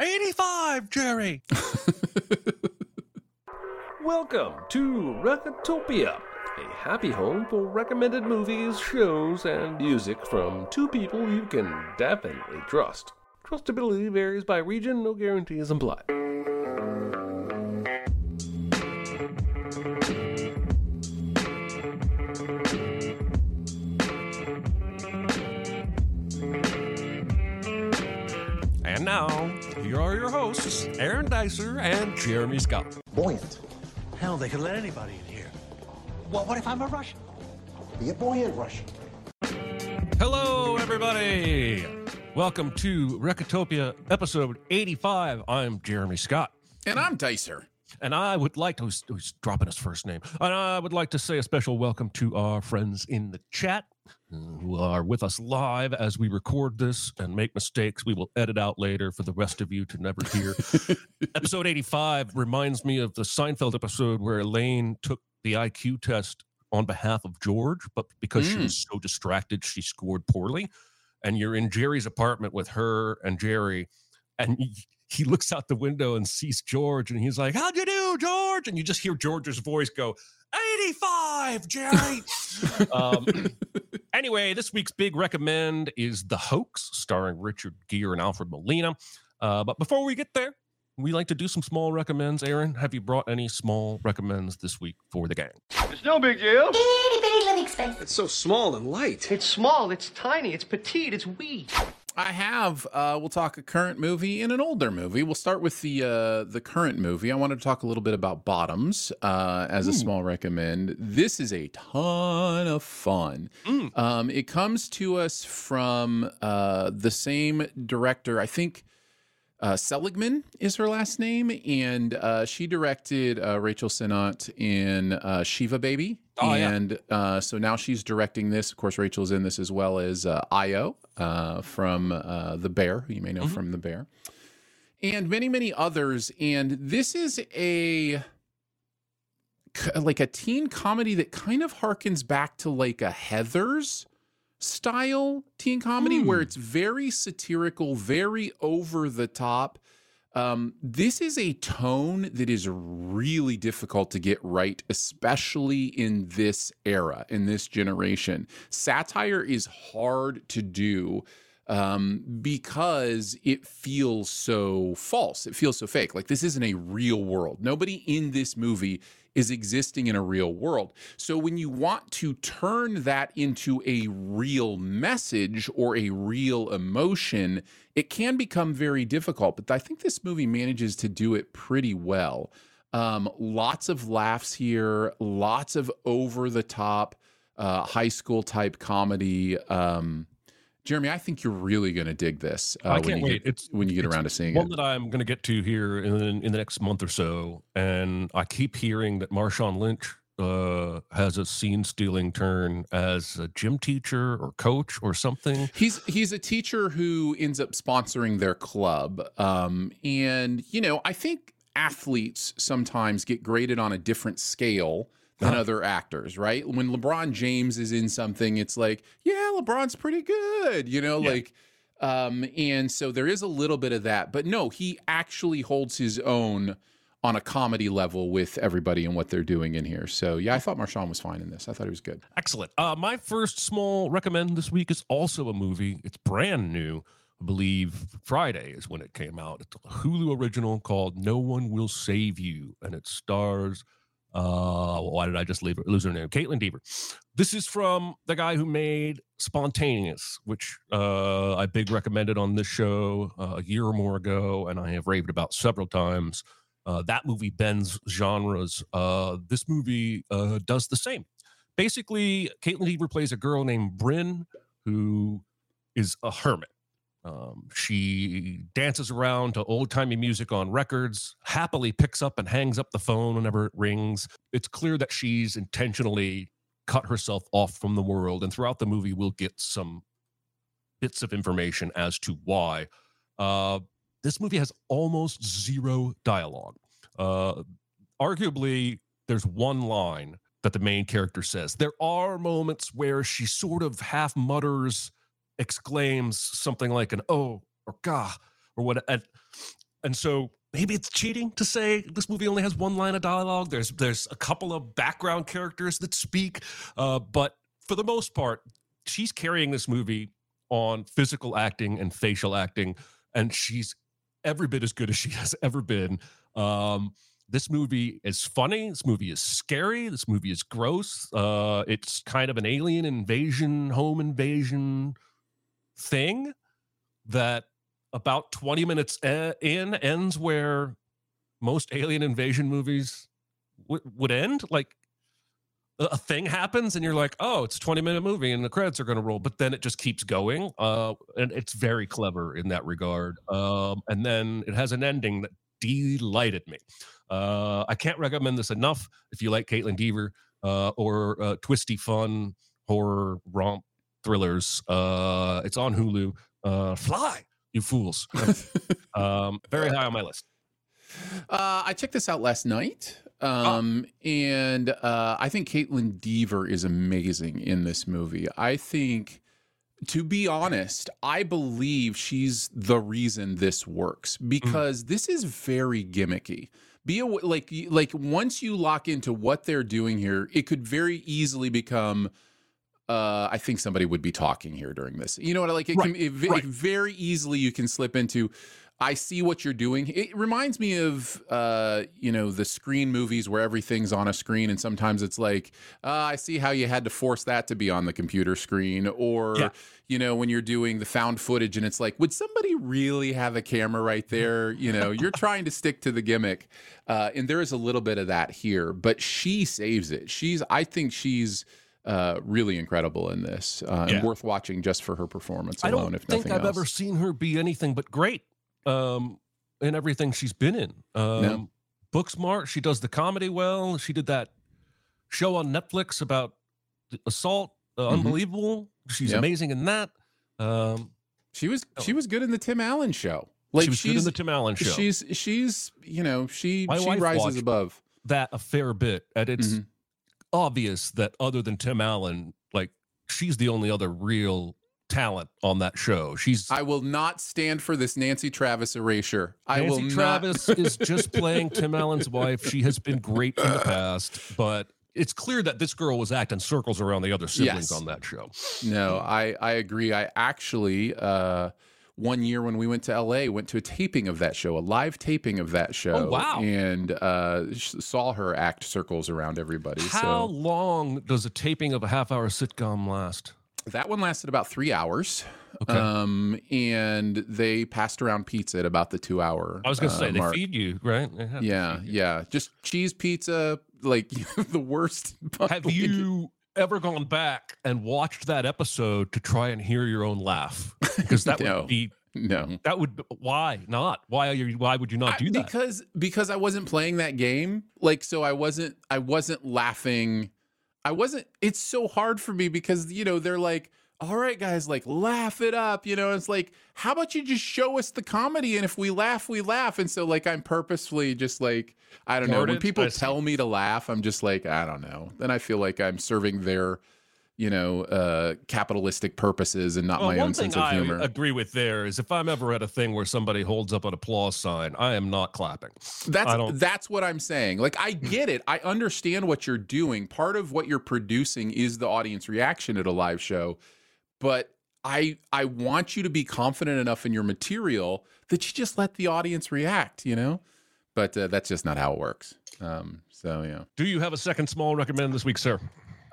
85, Jerry. Welcome to Recotopia, a happy home for recommended movies, shows, and music from two people you can definitely trust. Trustability varies by region, no guarantees implied. Here are your hosts, Aaron Dicer and Jeremy Scott. Buoyant. Hell, they could let anybody in here. Well, what if I'm a Russian? Be a buoyant Russian. Hello, everybody. Welcome to Recotopia episode 85. I'm Jeremy Scott. And I'm Dicer. And I would like to, who's, who's dropping his first name? And I would like to say a special welcome to our friends in the chat who are with us live as we record this and make mistakes we will edit out later for the rest of you to never hear. episode 85 reminds me of the Seinfeld episode where Elaine took the IQ test on behalf of George, but because she was mm. so distracted, she scored poorly. And you're in Jerry's apartment with her and Jerry, and he, he looks out the window and sees George, and he's like, How'd you do, George? And you just hear George's voice go, 85, Jerry. um, anyway, this week's big recommend is The Hoax, starring Richard Gere and Alfred Molina. Uh, but before we get there, we like to do some small recommends. Aaron, have you brought any small recommends this week for the gang? It's no big deal. Itty bitty living space. It's so small and light. It's small, it's tiny, it's petite, it's wee. I have. Uh, we'll talk a current movie and an older movie. We'll start with the uh, the current movie. I wanted to talk a little bit about Bottoms uh, as a small recommend. This is a ton of fun. Um, it comes to us from uh, the same director. I think uh, Seligman is her last name, and uh, she directed uh, Rachel Sennott in uh, Shiva Baby. Oh, yeah. and uh, so now she's directing this. Of course, Rachel's in this as well as uh, Ayo uh, from uh, The Bear, who you may know from The Bear, and many, many others. And this is a like a teen comedy that kind of harkens back to like a Heather's style teen comedy where it's very satirical, very over the top. Um, this is a tone that is really difficult to get right, especially in this era, in this generation. Satire is hard to do um, because it feels so false. It feels so fake. Like this isn't a real world. Nobody in this movie is existing in a real world. So when you want to turn that into a real message or a real emotion, it can become very difficult. But I think this movie manages to do it pretty well. Um, lots of laughs here, lots of over the top uh, high school type comedy. Um, Jeremy, I think you're really going to dig this uh, I when can't you wait. get It's when you get around to seeing one it. One that I'm going to get to here in, in the next month or so, and I keep hearing that Marshawn Lynch uh, has a scene stealing turn as a gym teacher or coach or something. He's he's a teacher who ends up sponsoring their club, um, and you know I think athletes sometimes get graded on a different scale than Uh-huh. other actors, right? When LeBron James is in something, it's like, yeah, LeBron's pretty good, you know, Yeah. like. Um, and so there is a little bit of that, but no, he actually holds his own on a comedy level with everybody and what they're doing in here. So yeah, I thought Marshawn was fine in this. I thought he was good. Excellent. Uh, my first small recommend this week is also a movie. It's brand new. I believe Friday is when it came out. It's a Hulu original called No One Will Save You, and it stars. Uh, why did I just leave, her? lose her name? Kaitlyn Dever. This is from the guy who made Spontaneous, which uh, I big recommended on this show uh, a year or more ago, and I have raved about several times. Uh, that movie bends genres. Uh, this movie uh, does the same. Basically, Kaitlyn Dever plays a girl named Bryn who is a hermit. Um, she dances around to old timey music on records, happily picks up and hangs up the phone whenever it rings. It's clear that she's intentionally cut herself off from the world. And throughout the movie, we'll get some bits of information as to why. Uh, this movie has almost zero dialogue. Uh, arguably, there's one line that the main character says. There are moments where she sort of half mutters, exclaims something like an "oh" or "gah" or what. And and so maybe it's cheating to say this movie only has one line of dialogue. There's there's a couple of background characters that speak, uh, but for the most part, she's carrying this movie on physical acting and facial acting, and she's every bit as good as she has ever been. Um, this movie is funny. This movie is scary. This movie is gross. Uh, it's kind of an alien invasion, home invasion thing that about 20 minutes e- in ends where most alien invasion movies w- would end. Like a, thing happens and you're like, oh, it's a 20 minute movie and the credits are going to roll, but then it just keeps going. Uh, and it's very clever in that regard. Um, and then it has an ending that delighted me. Uh, I can't recommend this enough if you like Kaitlyn Dever uh, or uh, twisty fun horror romp thrillers. Uh, it's on Hulu. Uh, fly, you fools! um, very high on my list. Uh, I checked this out last night, um, and uh, I think Kaitlyn Dever is amazing in this movie. I think, to be honest, I believe she's the reason this works because this is very gimmicky. Be a, like like once you lock into what they're doing here, it could very easily become. Uh, I think somebody would be talking here during this. You know what? I Like it can Right, it, very easily you can slip into. I see what you're doing. It reminds me of uh, you know the screen movies where everything's on a screen, and sometimes it's like uh, I see how you had to force that to be on the computer screen, or Yeah. you know when you're doing the found footage, and it's like, would somebody really have a camera right there? You know, you're trying to stick to the gimmick, uh, and there is a little bit of that here, but she saves it. She's, I think she's. Uh, really incredible in this, uh, Yeah. and worth watching just for her performance I alone. don't if think I've else. ever seen her be anything but great um, in everything she's been in. Um, Booksmart, she does the comedy well. She did that show on Netflix about assault, uh, Mhm. unbelievable. She's Yep. amazing in that. Um, She was she was good in the Tim Allen show. Like she was good she's in the Tim Allen show. she's she's you know she My she rises above. that a fair bit, and it's Mhm. Obvious that other than Tim Allen, like she's the only other real talent on that show. She's I will not stand for this Nancy Travis erasure. I will Nancy not. Travis is just playing Tim Allen's wife. She has been great in the past, but it's clear that this girl was acting circles around the other siblings Yes. on that show. No, I I agree. I actually uh one year when we went to LA, went to a taping of that show, a live taping of that show. Oh, wow. And uh, saw her act circles around everybody. How So long does a taping of a half hour sitcom last? that one lasted about three hours. Okay. Um, and they passed around pizza at about the two hour. I was going to uh, say, they feed you, right? They have to Yeah, you. yeah. Just cheese pizza, like the worst. Have you ever gone back and watched that episode to try and hear your own laugh? Because that No. would be, No. that would, why not? Why are you, why would you not I- do that? because because I wasn't playing that game. Like so I wasn't I wasn't laughing. I wasn't it's so hard for me because you know they're like all right guys like laugh it up you know it's like how about you just show us the comedy and if we laugh we laugh and so like I'm purposefully just like I don't know when people I see. tell me to laugh I'm just like I don't know then I feel like I'm serving their you know uh capitalistic purposes and not Well, my own sense of I humor. agree with there is if I'm ever at a thing where somebody holds up an applause sign, I am not clapping. That's that's what I'm saying. Like I get it. I understand what you're doing. Part of what you're producing is the audience reaction at a live show. But I I want you to be confident enough in your material that you just let the audience react, you know? But uh, that's just not how it works. Um so yeah. Do you have a second small recommend this week, sir?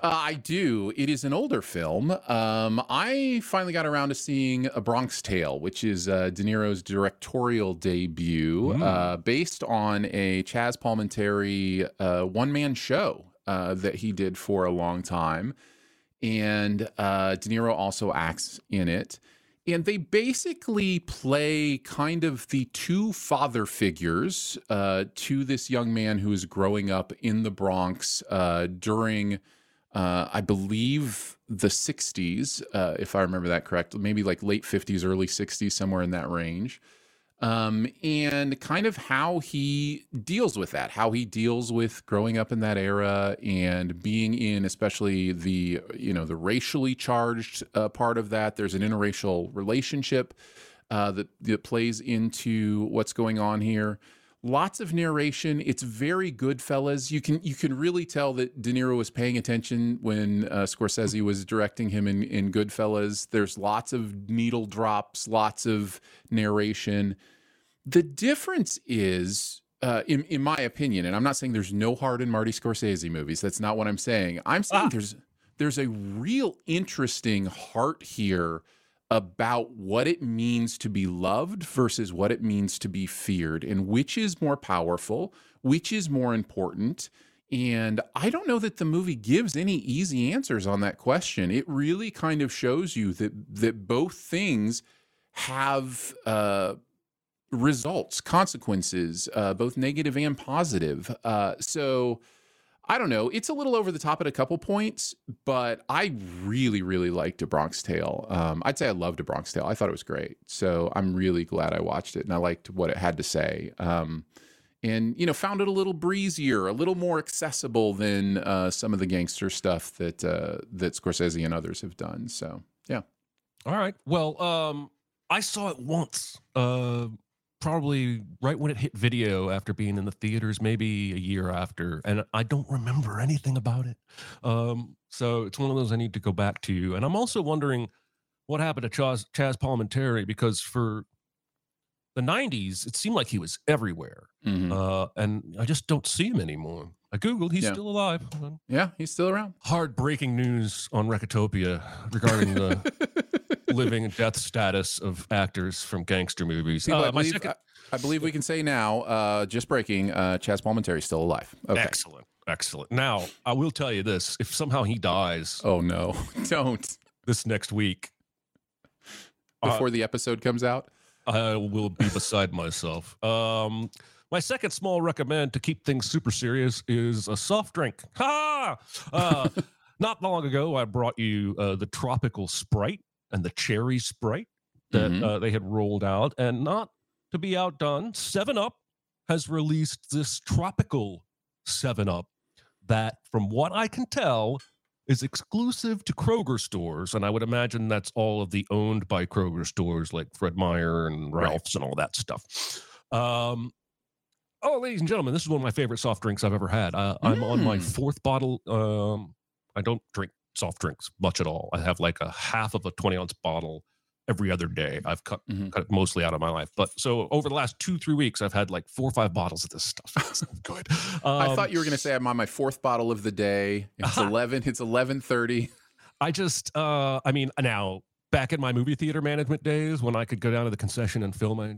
Uh, I do. It is an older film. Um, I finally got around to seeing A Bronx Tale, which is uh, De Niro's directorial debut, uh, based on a Chaz Palminteri uh, one man show uh, that he did for a long time. And uh, De Niro also acts in it. And they basically play kind of the two father figures uh, to this young man who is growing up in the Bronx uh, during uh, I believe the 60s, uh, if I remember that correctly, maybe like late 50s, early 60s, somewhere in that range. Um, and kind of how he deals with that, how he deals with growing up in that era and being in, especially the you know the racially charged uh, part of that. There's an interracial relationship uh, that that plays into what's going on here. Lots of narration. It's very good, fellas. You can you can really tell that De Niro was paying attention when uh, Scorsese was directing him in in Goodfellas. There's lots of needle drops, lots of narration. The difference is, uh, in in my opinion, and I'm not saying there's no heart in Marty Scorsese movies. That's not what I'm saying. I'm saying Ah. there's there's a real interesting heart here about what it means to be loved versus what it means to be feared and which is more powerful, which is more important. And I don't know that the movie gives any easy answers on that question. It really kind of shows you that that both things have uh, results, consequences, uh, both negative and positive. Uh, so I don't know. It's a little over the top at a couple points, but I really, really liked A Bronx Tale. Um, I'd say I loved A Bronx Tale. I thought it was great. So I'm really glad I watched it and I liked what it had to say. Um, and you know, found it a little breezier, a little more accessible than uh, some of the gangster stuff that uh, that Scorsese and others have done. So yeah, All right. Well, um, I saw it once, uh, probably right when it hit video after being in the theaters, maybe a year after, and I don't remember anything about it. Um, so it's one of those I need to go back to. And I'm also wondering what happened to Chaz, Chaz Palminteri because for the 90s, it seemed like he was everywhere. Mhm. Uh, and I just don't see him anymore. I Googled, he's Yeah. still alive. yeah, he's still around. Hard breaking news on Recotopia regarding the living and death status of actors from gangster movies. People, I, Uh, believe, second, I, I believe we can say now, uh, just breaking, uh, Chaz Palminteri is still alive. Okay. excellent, excellent. Now, I will tell you this: if somehow he dies Oh no, don't. this next week, Uh, Before the episode comes out. I will be beside myself. Um, my second small recommend to keep things super serious is a soft drink. Ha! Uh, not long ago, I brought you uh, the tropical Sprite and the cherry Sprite that Mhm. uh, they had rolled out. And not to be outdone, 7 Up has released this tropical 7 Up that, from what I can tell, is exclusive to Kroger stores. And I would imagine that's all of the owned by Kroger stores like Fred Meyer and Right. Ralph's and all that stuff. Um, oh, ladies and gentlemen, this is one of my favorite soft drinks I've ever had. Uh, I'm on my Mm. fourth bottle. Um, I don't drink soft drinks much at all. I have like a half of a 20 ounce bottle every other day. I've cut, Mhm. cut it mostly out of my life. But so over the last two, three weeks, I've had like four or five bottles of this stuff. It's good. I Um, thought you were going to say I'm on my fourth bottle of the day. It's eleven. It's eleven thirty. I just, uh, I mean, now back in my movie theater management days when I could go down to the concession and fill my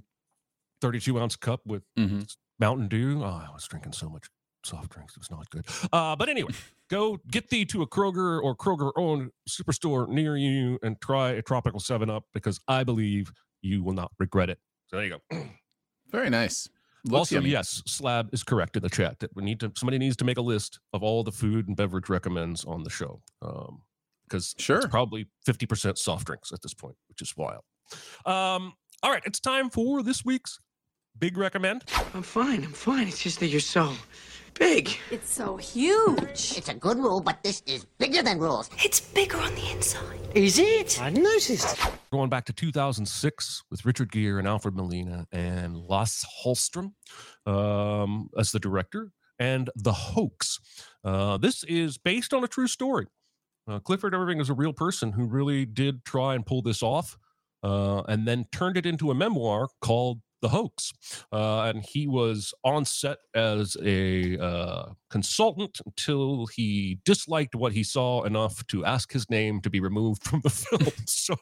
32 ounce cup with Mhm. Mountain Dew, oh, I was drinking so much soft drinks. It was not good. Uh, but anyway, go get thee to a Kroger or Kroger owned superstore near you and try a tropical 7 Up because I believe you will not regret it. So there you go. Very nice. Looks also, yummy. yes, Slab is correct in the chat that we need to, somebody needs to make a list of all the food and beverage recommends on the show. Um, because Sure. it's probably 50% soft drinks at this point, which is wild. Um, all right, it's time for this week's big recommend. I'm fine. I'm fine. It's just that you're so big. It's so huge. It's a good rule, but this is bigger than rules. It's bigger on the inside. Is it? I noticed. Going back to 2006 with Richard Gere and Alfred Molina and Lasse Hallström um, as the director, and The Hoax. Uh, this is based on a true story. Uh, Clifford Irving is a real person who really did try and pull this off, uh, and then turned it into a memoir called The Hoax. Uh, and he was on set as a uh, consultant until he disliked what he saw enough to ask his name to be removed from the film. so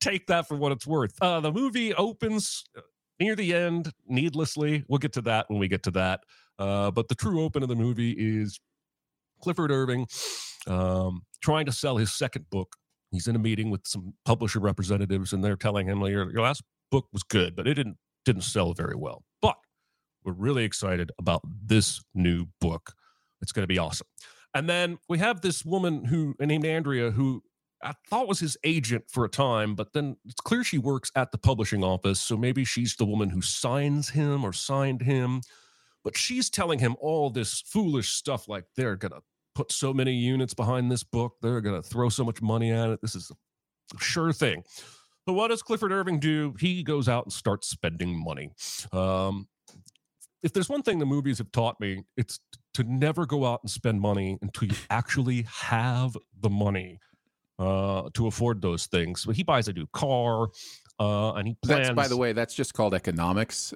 take that for what it's worth. Uh, the movie opens uh, near the end needlessly. We'll get to that when we get to that. Uh, but the true open of the movie is Clifford Irving um, trying to sell his second book. He's in a meeting with some publisher representatives, and they're telling him, your, your last book was good, but it didn't didn't sell very well. But we're really excited about this new book. It's going to be awesome. And then we have this woman who named Andrea, who I thought was his agent for a time, but then it's clear she works at the publishing office. So maybe she's the woman who signs him or signed him. But she's telling him all this foolish stuff like they're going to put so many units behind this book. They're going to throw so much money at it. This is a sure thing. So what does Clifford Irving do? He goes out and starts spending money. Um, if there's one thing the movies have taught me, it's to never go out and spend money until you actually have the money uh, to afford those things. So he buys a new car, uh, and he plans. That's by the way, that's just called economics.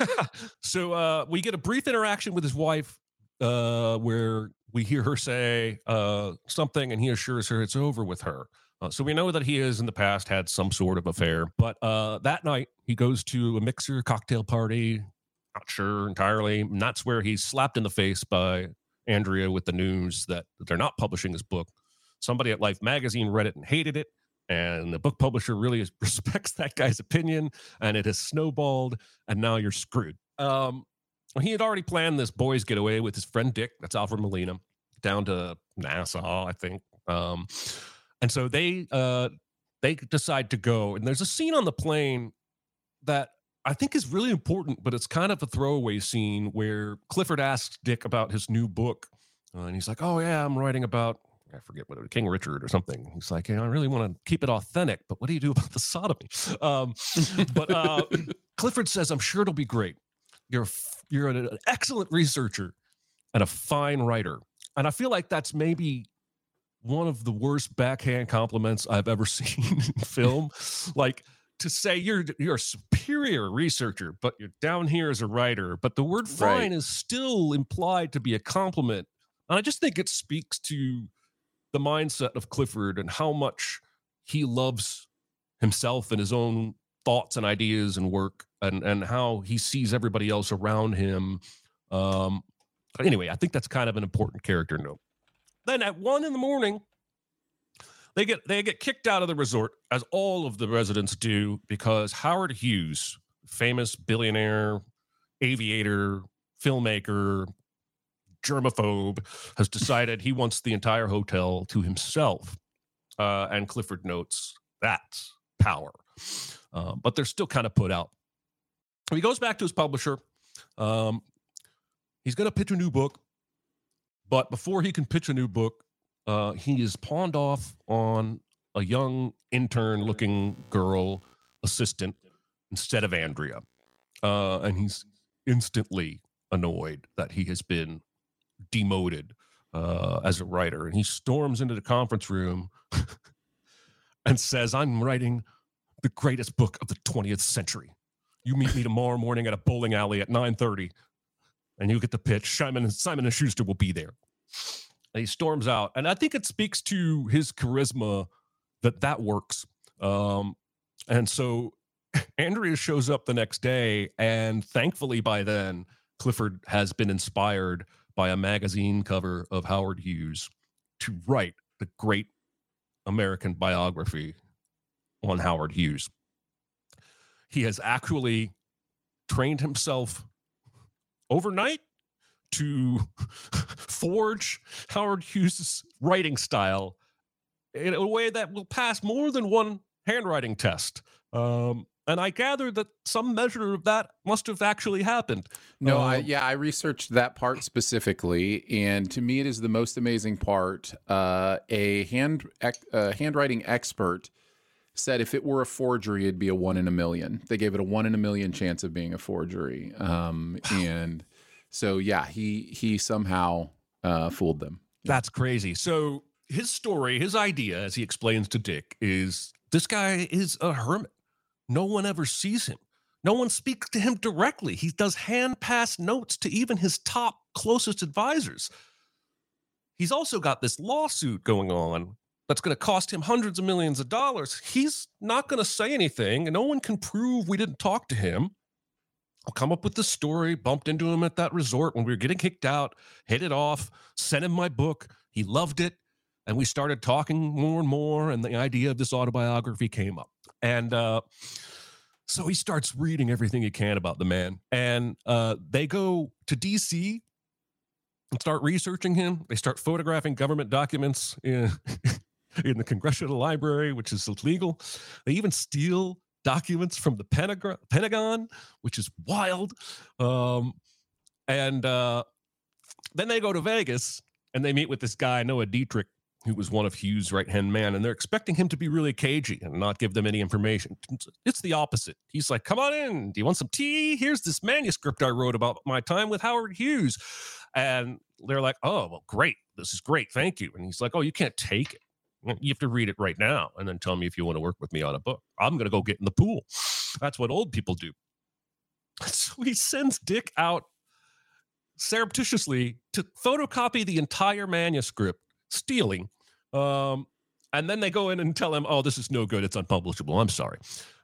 so uh, we get a brief interaction with his wife, uh, where we hear her say uh, something, and he assures her it's over with her. Uh, so we know that he has in the past had some sort of affair. But uh, that night, he goes to a mixer cocktail party. Not sure entirely. And that's where he's slapped in the face by Andrea with the news that they're not publishing his book. Somebody at Life magazine read it and hated it. And the book publisher really respects that guy's opinion. And it has snowballed. And now you're screwed. Um, he had already planned this boys' getaway with his friend Dick. That's Alfred Molina down to Nassau, I think. Um, and so they uh, they decide to go. And there's a scene on the plane that I think is really important, but it's kind of a throwaway scene where Clifford asks Dick about his new book, uh, and he's like, "Oh yeah, I'm writing about." I forget what it was, King Richard or something. He's like, hey, I really want to keep it authentic, but what do you do about the sodomy? Um, but uh, Clifford says, I'm sure it'll be great. You're you're an excellent researcher and a fine writer, and I feel like that's maybe one of the worst backhand compliments I've ever seen in film. like to say you're you're a superior researcher, but you're down here as a writer. But the word fine right. is still implied to be a compliment. And I just think it speaks to the mindset of Clifford and how much he loves himself and his own thoughts and ideas and work and and how he sees everybody else around him. Um anyway, I think that's kind of an important character note. Then at one in the morning, they get they get kicked out of the resort, as all of the residents do, because Howard Hughes, famous billionaire, aviator, filmmaker, germaphobe, has decided he wants the entire hotel to himself. Uh, and Clifford notes that power. Uh, but they're still kind of put out. He goes back to his publisher. Um, he's going to pitch a new book. But before he can pitch a new book, uh, he is pawned off on a young intern looking girl assistant instead of Andrea. Uh, and he's instantly annoyed that he has been demoted uh, as a writer. And he storms into the conference room and says, I'm writing the greatest book of the 20th century. You meet me tomorrow morning at a bowling alley at 9:30 and you get the pitch. Simon and Simon and Schuster will be there. And he storms out, and I think it speaks to his charisma that that works. Um, and so Andrea shows up the next day, and thankfully by then Clifford has been inspired by a magazine cover of Howard Hughes to write the great American biography on Howard Hughes. He has actually trained himself overnight to forge Howard Hughes' writing style in a way that will pass more than one handwriting test. Um, and I gather that some measure of that must have actually happened. No, um, I, yeah, I researched that part specifically, and to me, it is the most amazing part. Uh, a hand uh, handwriting expert said if it were a forgery, it'd be a one in a million. They gave it a one in a million chance of being a forgery, um, and so yeah, he he somehow uh, fooled them. That's crazy. So his story, his idea, as he explains to Dick, is this guy is a hermit. No one ever sees him. No one speaks to him directly. He does hand pass notes to even his top closest advisors. He's also got this lawsuit going on that's going to cost him hundreds of millions of dollars. He's not going to say anything, and no one can prove we didn't talk to him. I'll come up with the story. Bumped into him at that resort when we were getting kicked out, hit it off, sent him my book. He loved it. And we started talking more and more. And the idea of this autobiography came up. And uh, so he starts reading everything he can about the man. And uh, they go to DC and start researching him. They start photographing government documents in, in the Congressional Library, which is illegal. They even steal documents from the Pentagon, which is wild. Um, and uh, then they go to Vegas and they meet with this guy, Noah Dietrich, who was one of Hughes' right hand man, and they're expecting him to be really cagey and not give them any information. It's the opposite. He's like, Come on in. Do you want some tea? Here's this manuscript I wrote about my time with Howard Hughes. And they're like, Oh, well, great. This is great. Thank you. And he's like, Oh, you can't take it. You have to read it right now and then tell me if you want to work with me on a book. I'm going to go get in the pool. That's what old people do. So he sends Dick out surreptitiously to photocopy the entire manuscript, stealing. Um, and then they go in and tell him, oh, this is no good. It's unpublishable. I'm sorry.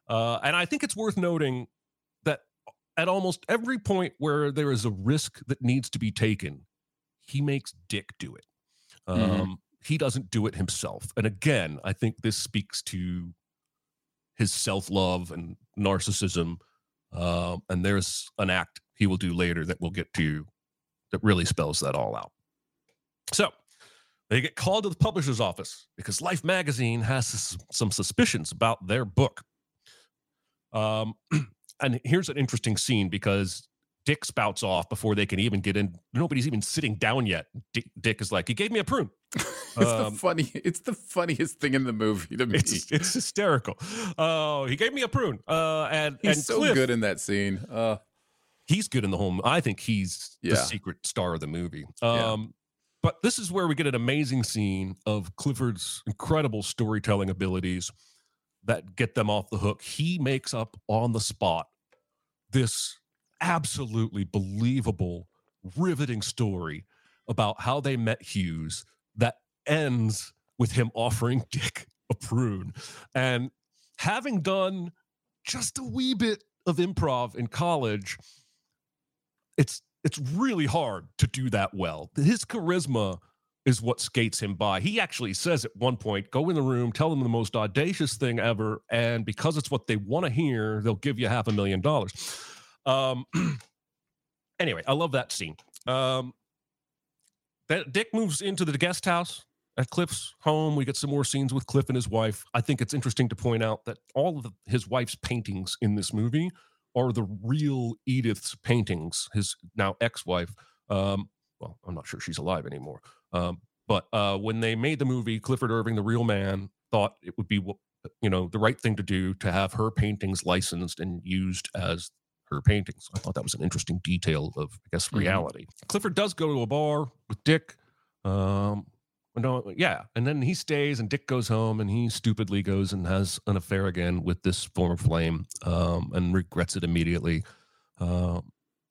Uh, and I think it's worth noting that at almost every point where there is a risk that needs to be taken, he makes Dick do it. Um, mm-hmm. He doesn't do it himself. And again, I think this speaks to his self love and narcissism. Uh, and there's an act he will do later that we'll get to that really spells that all out. So they get called to the publisher's office because Life magazine has some suspicions about their book. Um, and here's an interesting scene because Dick spouts off before they can even get in. Nobody's even sitting down yet. Dick, Dick is like, "He gave me a prune." it's um, the funny. It's the funniest thing in the movie to me. It's, it's hysterical. Oh, uh, he gave me a prune. Uh, and he's and so Cliff, good in that scene. Uh, he's good in the home. I think he's yeah. the secret star of the movie. Um, yeah. But this is where we get an amazing scene of Clifford's incredible storytelling abilities that get them off the hook. He makes up on the spot this absolutely believable, riveting story about how they met Hughes that ends with him offering Dick a prune. And having done just a wee bit of improv in college, it's it's really hard to do that well. His charisma is what skates him by. He actually says at one point, go in the room, tell them the most audacious thing ever, and because it's what they want to hear, they'll give you half a million dollars. Um, anyway, I love that scene. Um, that Dick moves into the guest house at Cliff's home. We get some more scenes with Cliff and his wife. I think it's interesting to point out that all of the, his wife's paintings in this movie are the real Edith's paintings, his now ex-wife. Um, well, I'm not sure she's alive anymore. Um, but uh, when they made the movie, Clifford Irving, the real man, thought it would be, you know, the right thing to do to have her paintings licensed and used as her paintings. I thought that was an interesting detail of, I guess, mm-hmm. reality. Mm-hmm. Clifford does go to a bar with Dick. Um, no, yeah. And then he stays, and Dick goes home, and he stupidly goes and has an affair again with this former flame, um, and regrets it immediately. Uh,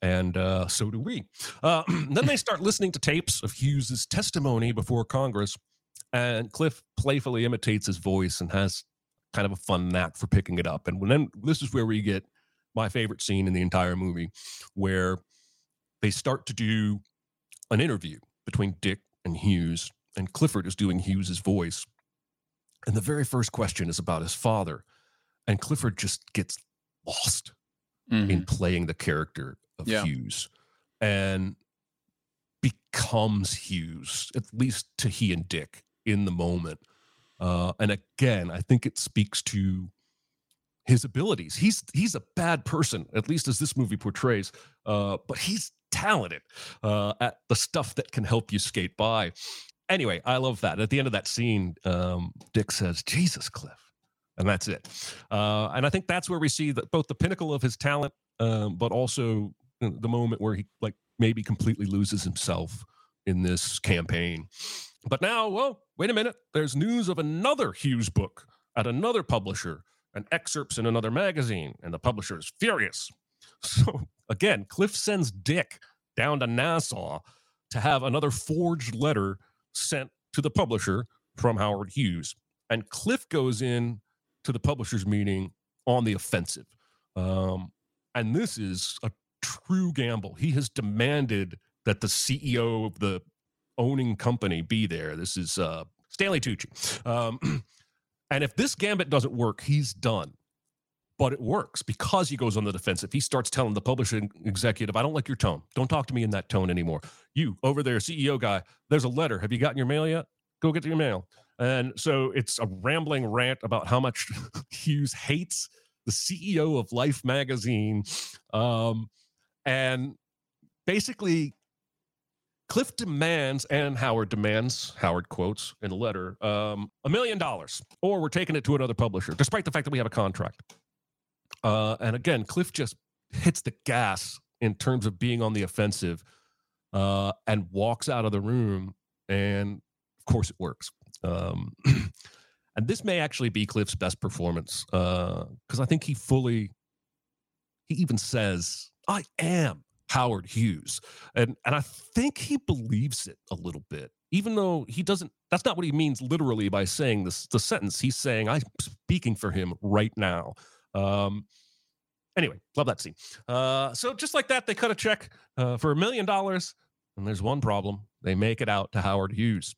and uh, so do we. Uh, then they start listening to tapes of Hughes's testimony before Congress, and Cliff playfully imitates his voice and has kind of a fun knack for picking it up. And when then this is where we get my favorite scene in the entire movie, where they start to do an interview between Dick and Hughes and Clifford is doing Hughes's voice. And the very first question is about his father. And Clifford just gets lost mm-hmm. in playing the character of yeah. Hughes and becomes Hughes, at least to he and Dick in the moment. Uh, and again, I think it speaks to his abilities. He's he's a bad person, at least as this movie portrays, uh, but he's talented uh, at the stuff that can help you skate by anyway, I love that. At the end of that scene, um, Dick says, Jesus, Cliff. And that's it. Uh, and I think that's where we see that both the pinnacle of his talent, um, but also the moment where he like maybe completely loses himself in this campaign. But now, well, wait a minute. There's news of another Hughes book at another publisher and excerpts in another magazine, and the publisher is furious. So again, Cliff sends Dick down to Nassau to have another forged letter sent to the publisher from Howard Hughes. And Cliff goes in to the publisher's meeting on the offensive. Um, and this is a true gamble. He has demanded that the CEO of the owning company be there. This is uh, Stanley Tucci. Um, and if this gambit doesn't work, he's done but it works because he goes on the defensive. He starts telling the publishing executive, I don't like your tone. Don't talk to me in that tone anymore. You over there, CEO guy, there's a letter. Have you gotten your mail yet? Go get your mail. And so it's a rambling rant about how much Hughes hates the CEO of Life magazine. Um, and basically, Cliff demands, and Howard demands, Howard quotes in a letter, um, a million dollars, or we're taking it to another publisher, despite the fact that we have a contract. Uh, and again, Cliff just hits the gas in terms of being on the offensive uh, and walks out of the room. And of course, it works. Um, and this may actually be Cliff's best performance because I think he fully, he even says, I am Howard Hughes. And, and I think he believes it a little bit, even though he doesn't, that's not what he means literally by saying this, the sentence. He's saying, I'm speaking for him right now. Um, anyway, love that scene. Uh, so just like that, they cut a check uh, for a million dollars. And there's one problem they make it out to Howard Hughes.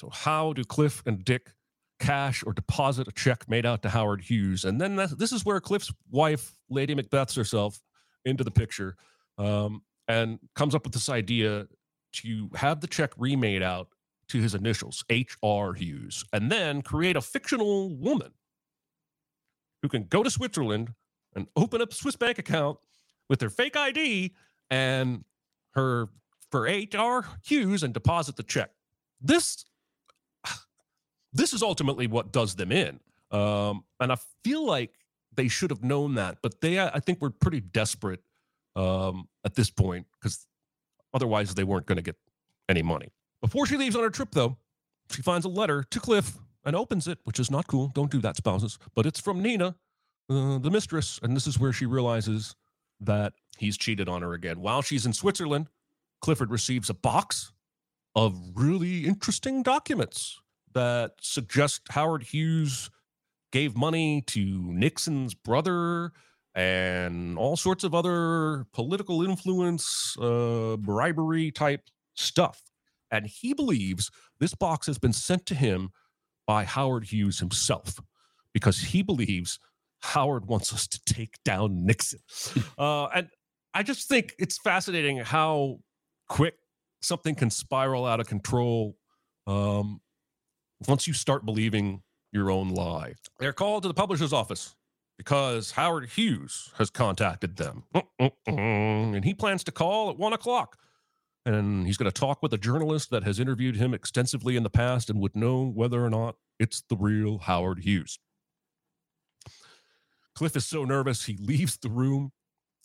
So, how do Cliff and Dick cash or deposit a check made out to Howard Hughes? And then this is where Cliff's wife, Lady Macbeths herself, into the picture um, and comes up with this idea to have the check remade out to his initials, H.R. Hughes, and then create a fictional woman who can go to Switzerland and open up a Swiss bank account with their fake ID and her for H.R. Hughes and deposit the check. This this is ultimately what does them in. Um, and I feel like they should have known that, but they I think were pretty desperate um, at this point because otherwise they weren't going to get any money. Before she leaves on her trip, though, she finds a letter to Cliff and opens it, which is not cool. Don't do that, spouses. But it's from Nina, uh, the mistress, and this is where she realizes that he's cheated on her again. While she's in Switzerland, Clifford receives a box of really interesting documents that suggest Howard Hughes gave money to Nixon's brother and all sorts of other political influence, uh, bribery type stuff. And he believes this box has been sent to him by Howard Hughes himself because he believes Howard wants us to take down Nixon. uh, and I just think it's fascinating how quick something can spiral out of control um, once you start believing your own lie. They're called to the publisher's office because Howard Hughes has contacted them. And he plans to call at one o'clock. And he's going to talk with a journalist that has interviewed him extensively in the past and would know whether or not it's the real Howard Hughes. Cliff is so nervous, he leaves the room,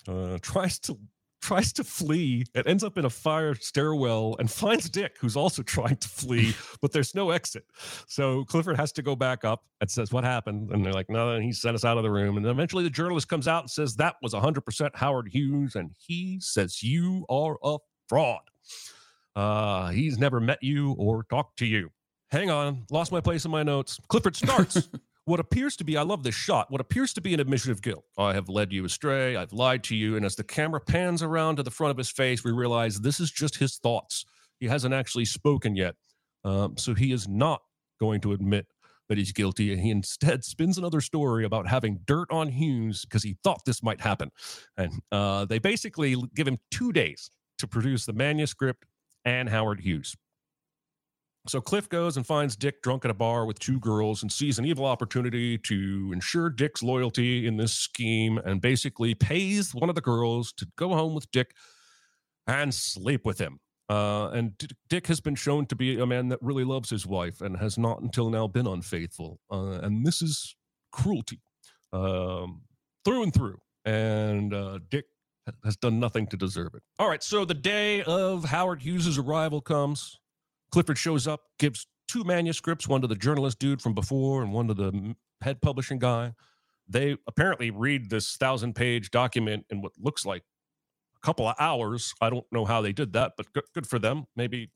uh, tries to tries to flee and ends up in a fire stairwell and finds Dick, who's also trying to flee, but there's no exit. So Clifford has to go back up and says, What happened? And they're like, No, he sent us out of the room. And eventually the journalist comes out and says, That was 100% Howard Hughes. And he says, You are a fraud. Uh, he's never met you or talked to you. Hang on, lost my place in my notes. Clifford starts what appears to be, I love this shot, what appears to be an admission of guilt. I have led you astray. I've lied to you. And as the camera pans around to the front of his face, we realize this is just his thoughts. He hasn't actually spoken yet. Um, so he is not going to admit that he's guilty. And he instead spins another story about having dirt on Hughes because he thought this might happen. And uh, they basically give him two days to produce the manuscript and Howard Hughes. So Cliff goes and finds Dick drunk at a bar with two girls and sees an evil opportunity to ensure Dick's loyalty in this scheme and basically pays one of the girls to go home with Dick and sleep with him. Uh, and Dick has been shown to be a man that really loves his wife and has not until now been unfaithful. Uh, and this is cruelty um, through and through. And uh, Dick has done nothing to deserve it. All right, so the day of Howard Hughes's arrival comes. Clifford shows up, gives two manuscripts, one to the journalist dude from before and one to the head publishing guy. They apparently read this thousand page document in what looks like a couple of hours. I don't know how they did that, but good, good for them. Maybe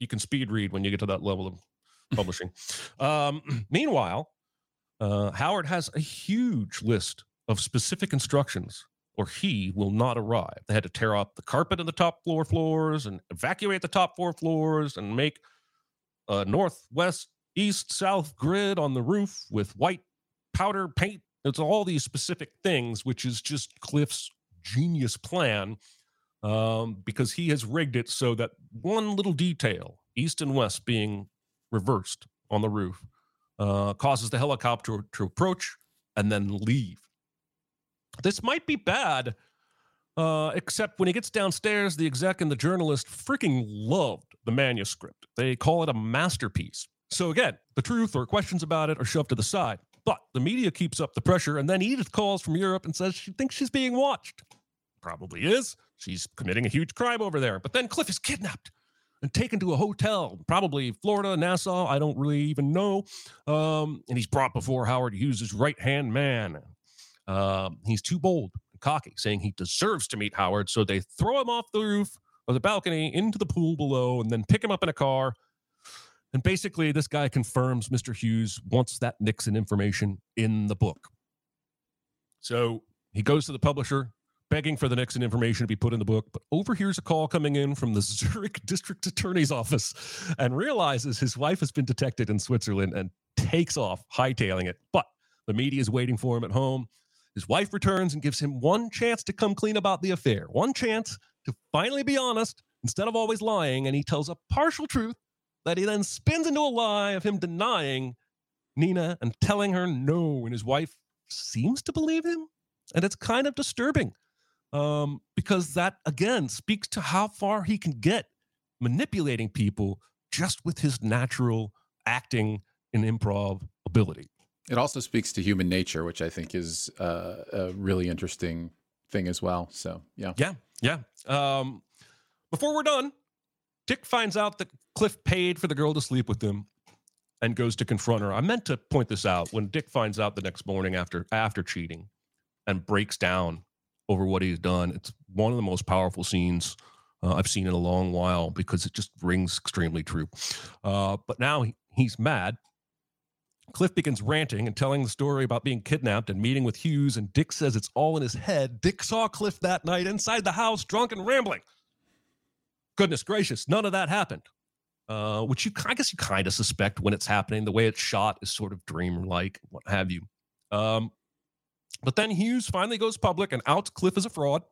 you can speed read when you get to that level of publishing. Um, meanwhile, uh, Howard has a huge list of specific instructions or he will not arrive. They had to tear up the carpet in the top floor floors and evacuate the top four floors and make a northwest, east, south grid on the roof with white powder paint. It's all these specific things, which is just Cliff's genius plan um, because he has rigged it so that one little detail, east and west being reversed on the roof, uh, causes the helicopter to approach and then leave this might be bad Uh, except when he gets downstairs, the exec and the journalist freaking loved the manuscript. They call it a masterpiece. So again, the truth or questions about it are shoved to the side. But the media keeps up the pressure, and then Edith calls from Europe and says she thinks she's being watched. Probably is. She's committing a huge crime over there. But then Cliff is kidnapped and taken to a hotel, probably Florida, Nassau. I don't really even know. Um, and he's brought before Howard Hughes' right hand man. Um, he's too bold and cocky, saying he deserves to meet Howard. So they throw him off the roof or the balcony into the pool below and then pick him up in a car. And basically, this guy confirms Mr. Hughes wants that Nixon information in the book. So he goes to the publisher, begging for the Nixon information to be put in the book, but overhears a call coming in from the Zurich district attorney's office and realizes his wife has been detected in Switzerland and takes off, hightailing it. But the media is waiting for him at home. His wife returns and gives him one chance to come clean about the affair, one chance to finally be honest instead of always lying. And he tells a partial truth that he then spins into a lie of him denying Nina and telling her no. And his wife seems to believe him. And it's kind of disturbing um, because that, again, speaks to how far he can get manipulating people just with his natural acting and improv ability. It also speaks to human nature, which I think is uh, a really interesting thing as well. So, yeah. Yeah. Yeah. Um, before we're done, Dick finds out that Cliff paid for the girl to sleep with him and goes to confront her. I meant to point this out when Dick finds out the next morning after after cheating and breaks down over what he's done. It's one of the most powerful scenes uh, I've seen in a long while because it just rings extremely true. Uh, but now he, he's mad Cliff begins ranting and telling the story about being kidnapped and meeting with Hughes, and Dick says it's all in his head. Dick saw Cliff that night inside the house, drunk and rambling. Goodness gracious, none of that happened. Uh, which you, I guess, you kind of suspect when it's happening. The way it's shot is sort of dream-like, what have you. Um, but then Hughes finally goes public and outs Cliff as a fraud,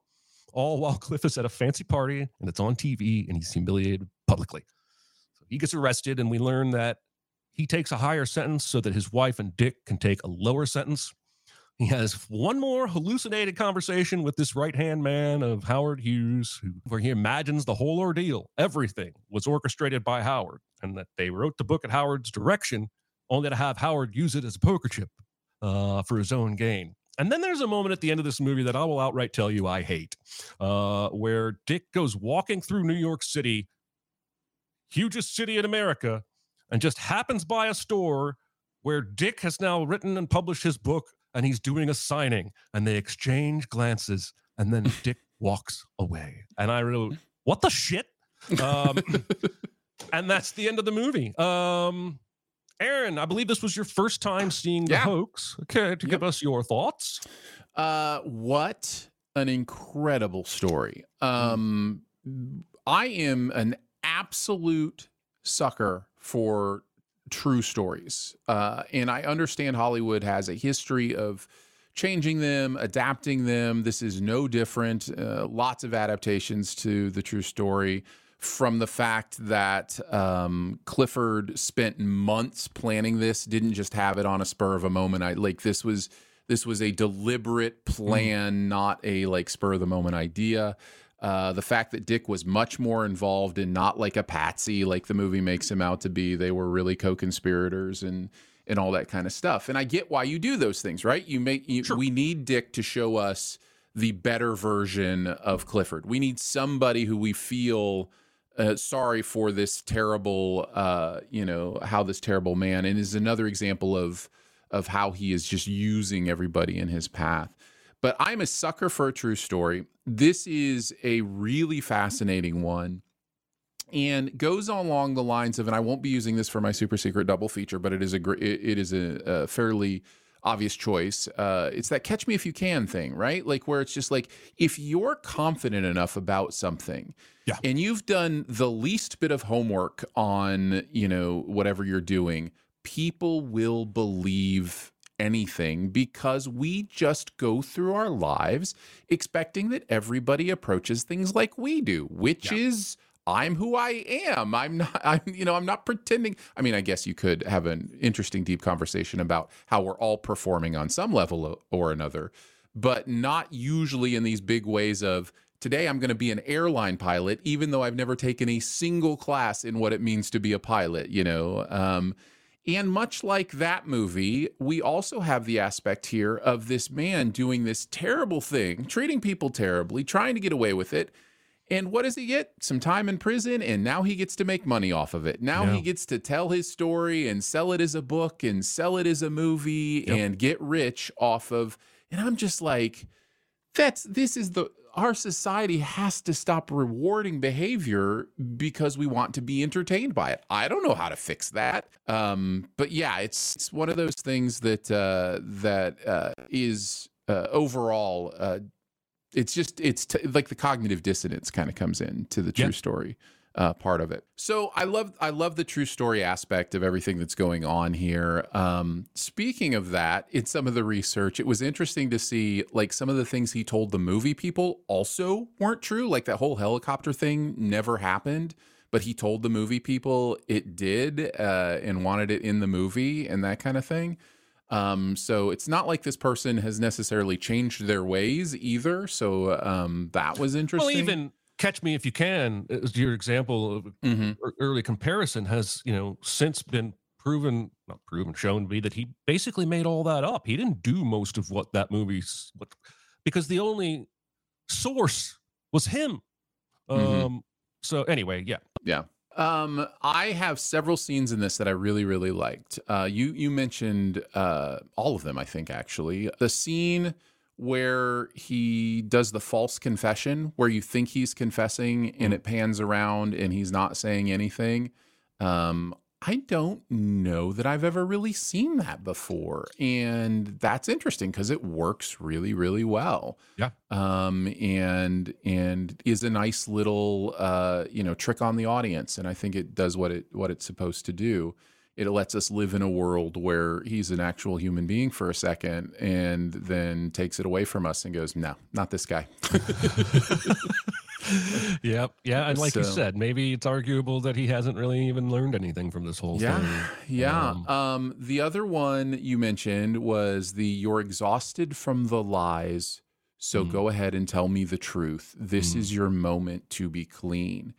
all while Cliff is at a fancy party and it's on TV and he's humiliated publicly. So he gets arrested, and we learn that he takes a higher sentence so that his wife and Dick can take a lower sentence. He has one more hallucinated conversation with this right hand man of Howard Hughes, where he imagines the whole ordeal, everything was orchestrated by Howard, and that they wrote the book at Howard's direction, only to have Howard use it as a poker chip uh, for his own gain. And then there's a moment at the end of this movie that I will outright tell you I hate, uh, where Dick goes walking through New York City, hugest city in America, and just happens by a store where Dick has now written and published his book and he's doing a signing and they exchange glances and then Dick walks away. And I wrote, what the shit? Um, and that's the end of the movie. Um, Aaron, I believe this was your first time seeing the Yeah. hoax. Okay, to give us your thoughts. Uh, what an incredible story. Um, I am an absolute sucker for true stories. Uh, and I understand Hollywood has a history of changing them, adapting them. This is no different. Uh, lots of adaptations to the true story from the fact that um, Clifford spent months planning this, didn't just have it on a spur of a moment. I like this was this was a deliberate plan, not a like spur of the moment idea. Uh, the fact that Dick was much more involved and not like a patsy, like the movie makes him out to be. They were really co-conspirators and and all that kind of stuff. And I get why you do those things, right? You make you, we need Dick to show us the better version of Clifford. We need somebody who we feel uh, sorry for this terrible, uh, you know, how this terrible man, and is another example of of how he is just using everybody in his path. But I'm a sucker for a true story. This is a really fascinating one and goes along the lines of, and I won't be using this for my super secret double feature, but it is a gr- it, it is a, a fairly obvious choice. Uh, it's that catch me if you can thing, right? Like where it's just like if you're confident enough about something, Yeah. and you've done the least bit of homework on you know whatever you're doing, people will believe anything because we just go through our lives expecting that everybody approaches things like we do, which is I'm who I am. I'm not I'm you know, I'm not pretending. I mean, I guess you could have an interesting deep conversation about how we're all performing on some level or another, but not usually in these big ways of today I'm going to be an airline pilot, even though I've never taken a single class in what it means to be a pilot, you know. Um, and much like that movie, we also have the aspect here of this man doing this terrible thing, treating people terribly, trying to get away with it. And what does he get? Some time in prison, and now he gets to make money off of it. Now Yeah. he gets to tell his story and sell it as a book and sell it as a movie Yep. and get rich off of. And I'm just like, that's this is the our society has to stop rewarding behavior because we want to be entertained by it. I don't know how to fix that. Um, but yeah, it's it's one of those things that uh, that uh, is uh, overall. Uh, it's just it's t- like the cognitive dissonance kind of comes in to the true Yeah. story uh, part of it. So I love I love the true story aspect of everything that's going on here. Um, speaking of that, in some of the research, it was interesting to see like some of the things he told the movie people also weren't true. Like that whole helicopter thing never happened, but he told the movie people it did uh, and wanted it in the movie and that kind of thing. Um, so it's not like this person has necessarily changed their ways either. So um, that was interesting. Well, even Catch Me If You Can, as your example of Mhm. early comparison, has you know since been proven, not proven, shown to be that he basically made all that up. He didn't do most of what that movie's what because the only source was him. Um. Mhm. So anyway, yeah. Yeah. Um, I have several scenes in this that I really, really liked. Uh, you you mentioned uh, all of them, I think actually. The scene where he does the false confession, where you think he's confessing and it pans around and he's not saying anything. Um, I don't know that I've ever really seen that before, and that's interesting because it works really, really well Yeah. um, and and is a nice little uh, you know trick on the audience, and I think it does what it what it's supposed to do. It lets us live in a world where he's an actual human being for a second, and then takes it away from us and goes, "No, not this guy." Yep. Yeah. And like you said, maybe it's arguable that he hasn't really even learned anything from this whole Yeah, thing. yeah. Um, Um, the other one you mentioned was the "You're exhausted from the lies, so Mm. go ahead and tell me the truth. This Mm. is your moment to be clean."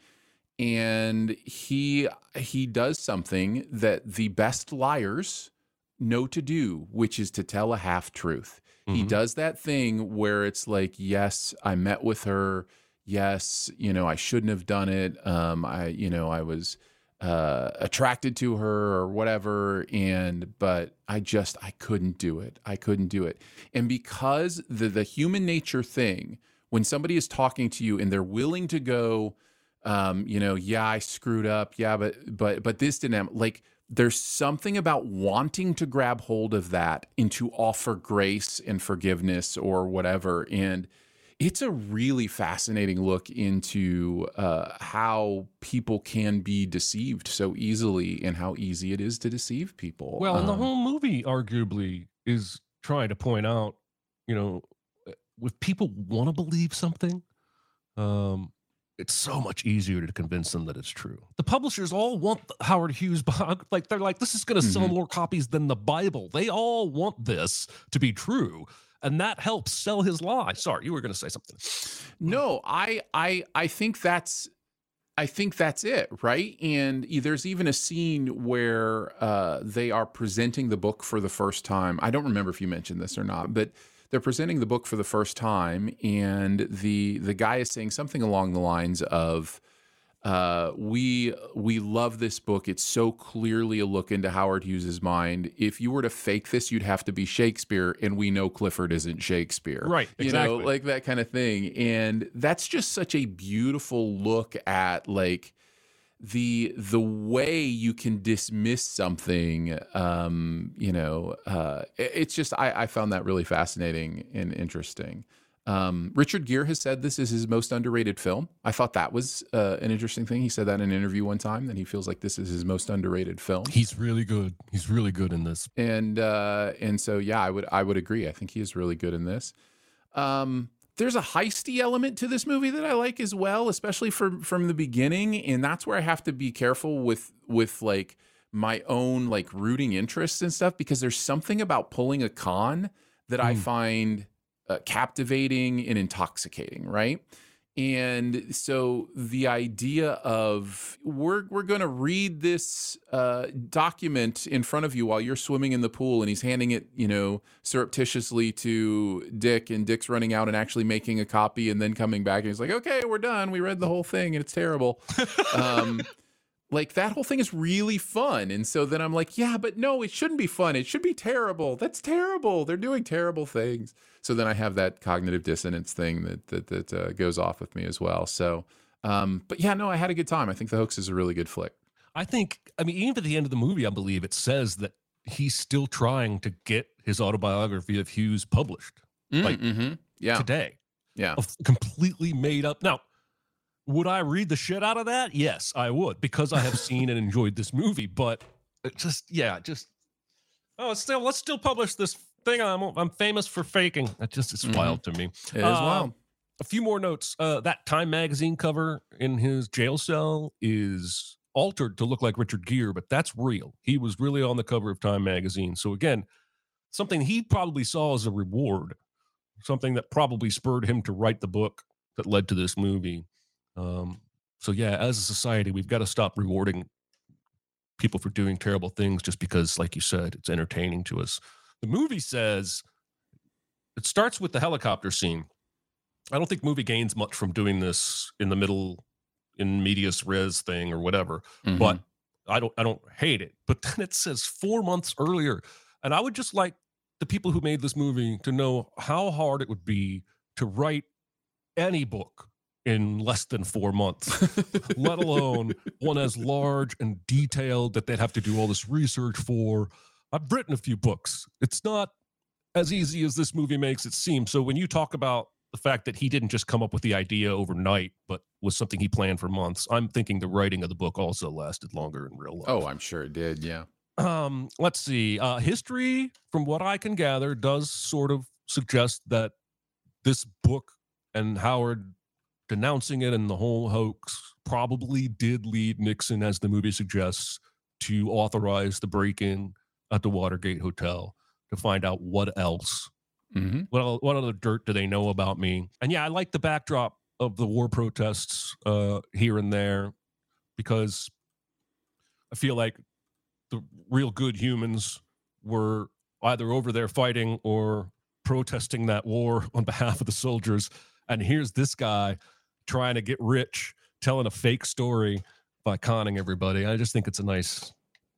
And he he does something that the best liars know to do, which is to tell a half truth. He Mhm. does that thing where it's like, "Yes, I met with her." Yes, you know, I shouldn't have done it. Um, I, you know, I was uh, attracted to her or whatever and but i just i couldn't do it i couldn't do it and because the the human nature thing when somebody is talking to you and they're willing to go um you know yeah i screwed up yeah but but but this didn't happen like there's something about wanting to grab hold of that and to offer grace and forgiveness or whatever and it's a really fascinating look into uh, how people can be deceived so easily and how easy it is to deceive people. Well, and the Um, whole movie arguably is trying to point out, you know, uh, if people want to believe something, um, it's so much easier to convince them that it's true. The publishers all want the Howard Hughes biog- like they're like, this is going to sell Mhm. more copies than the Bible. They all want this to be true, and that helps sell his lie. Sorry, you were going to say something. No, I I I think that's I think that's it, right? And there's even a scene where uh, they are presenting the book for the first time. I don't remember if you mentioned this or not, but they're presenting the book for the first time, and the the guy is saying something along the lines of, uh, "We we love this book. It's so clearly a look into Howard Hughes's mind. If you were to fake this, you'd have to be Shakespeare, and we know Clifford isn't Shakespeare, Right, You exactly. know, like that kind of thing. And that's just such a beautiful look at like the the way you can dismiss something um you know uh it- it's just i i found that really fascinating and interesting. Um richard gere has said this is his most underrated film. I thought that was uh, an interesting thing. He said that in an interview one time that he feels like this is his most underrated film. He's really good. He's really good in this. and uh and so yeah i would i would agree. I think he is really good in this. Um there's a heisty element to this movie that i like as well especially from from the beginning and that's where i have to be careful with with like my own like rooting interests and stuff because there's something about pulling a con that i Mm. find uh, captivating and intoxicating right And so the idea of we're we're going to read this uh, document in front of you while you're swimming in the pool, and he's handing it, you know, surreptitiously to Dick, and Dick's running out and actually making a copy, and then coming back, and he's like, "Okay, we're done. We read the whole thing, and it's terrible." um, like that whole thing is really fun, and so then I'm like, "Yeah, but no, it shouldn't be fun. It should be terrible. That's terrible. They're doing terrible things." so then I have that cognitive dissonance thing that that, that uh, goes off with me as well. So, um, but yeah, no, I had a good time. I think The Hoax is a really good flick. I think, I mean, even at the end of the movie, I believe it says that he's still trying to get his autobiography of Hughes published, Mm, like mm-hmm. yeah, today. yeah, completely made up. Now, would I read the shit out of that? Yes, I would, because I have seen and enjoyed this movie. But it just, yeah, just oh, it's still let's still publish this thing I'm I'm famous for faking. That just is Mhm. wild to me. it is Uh, wild. A few more notes. Uh, that Time magazine cover in his jail cell is altered to look like Richard Gere, but that's real. He was really on the cover of Time magazine. So again, something he probably saw as a reward, something that probably spurred him to write the book that led to this movie. Um, so yeah, as a society, we've got to stop rewarding people for doing terrible things just because, like you said, it's entertaining to us. The movie says it starts with the helicopter scene. I don't think movie gains much from doing this in the middle in medias res thing or whatever, Mhm. but I don't I don't hate it. But then it says 4 months earlier and I would just like the people who made this movie to know how hard it would be to write any book in less than 4 months let alone one as large and detailed that they'd have to do all this research for. I've written a few books. It's not as easy as this movie makes it seem. So when you talk about the fact that he didn't just come up with the idea overnight, but was something he planned for months, I'm thinking the writing of the book also lasted longer in real life. oh, I'm sure it did. Yeah. um, let's see. Uh, history, from what I can gather, does sort of suggest that this book and Howard denouncing it and the whole hoax probably did lead Nixon, as the movie suggests, to authorize the break-in at the Watergate Hotel to find out what else, hmm what what other dirt do they know about me? And yeah, I like the backdrop of the war protests uh, here and there because I feel like the real good humans were either over there fighting or protesting that war on behalf of the soldiers. And here's this guy trying to get rich, telling a fake story by conning everybody. I just think it's a nice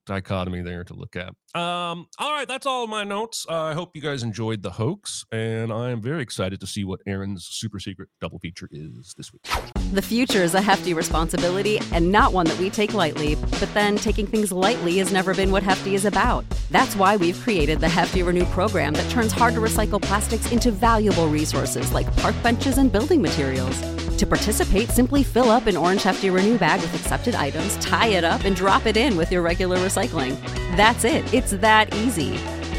dichotomy there to look at. Um, all right, that's all my notes. Uh, I hope you guys enjoyed the hoax, and I am very excited to see what Aaron's super secret double feature is this week. The future is a hefty responsibility and not one that we take lightly, but then taking things lightly has never been what Hefty is about. That's why we've created the Hefty Renew program that turns hard to recycle plastics into valuable resources like park benches and building materials. To participate, simply fill up an orange Hefty Renew bag with accepted items, tie it up, and drop it in with your regular recycling. That's it. It's that easy.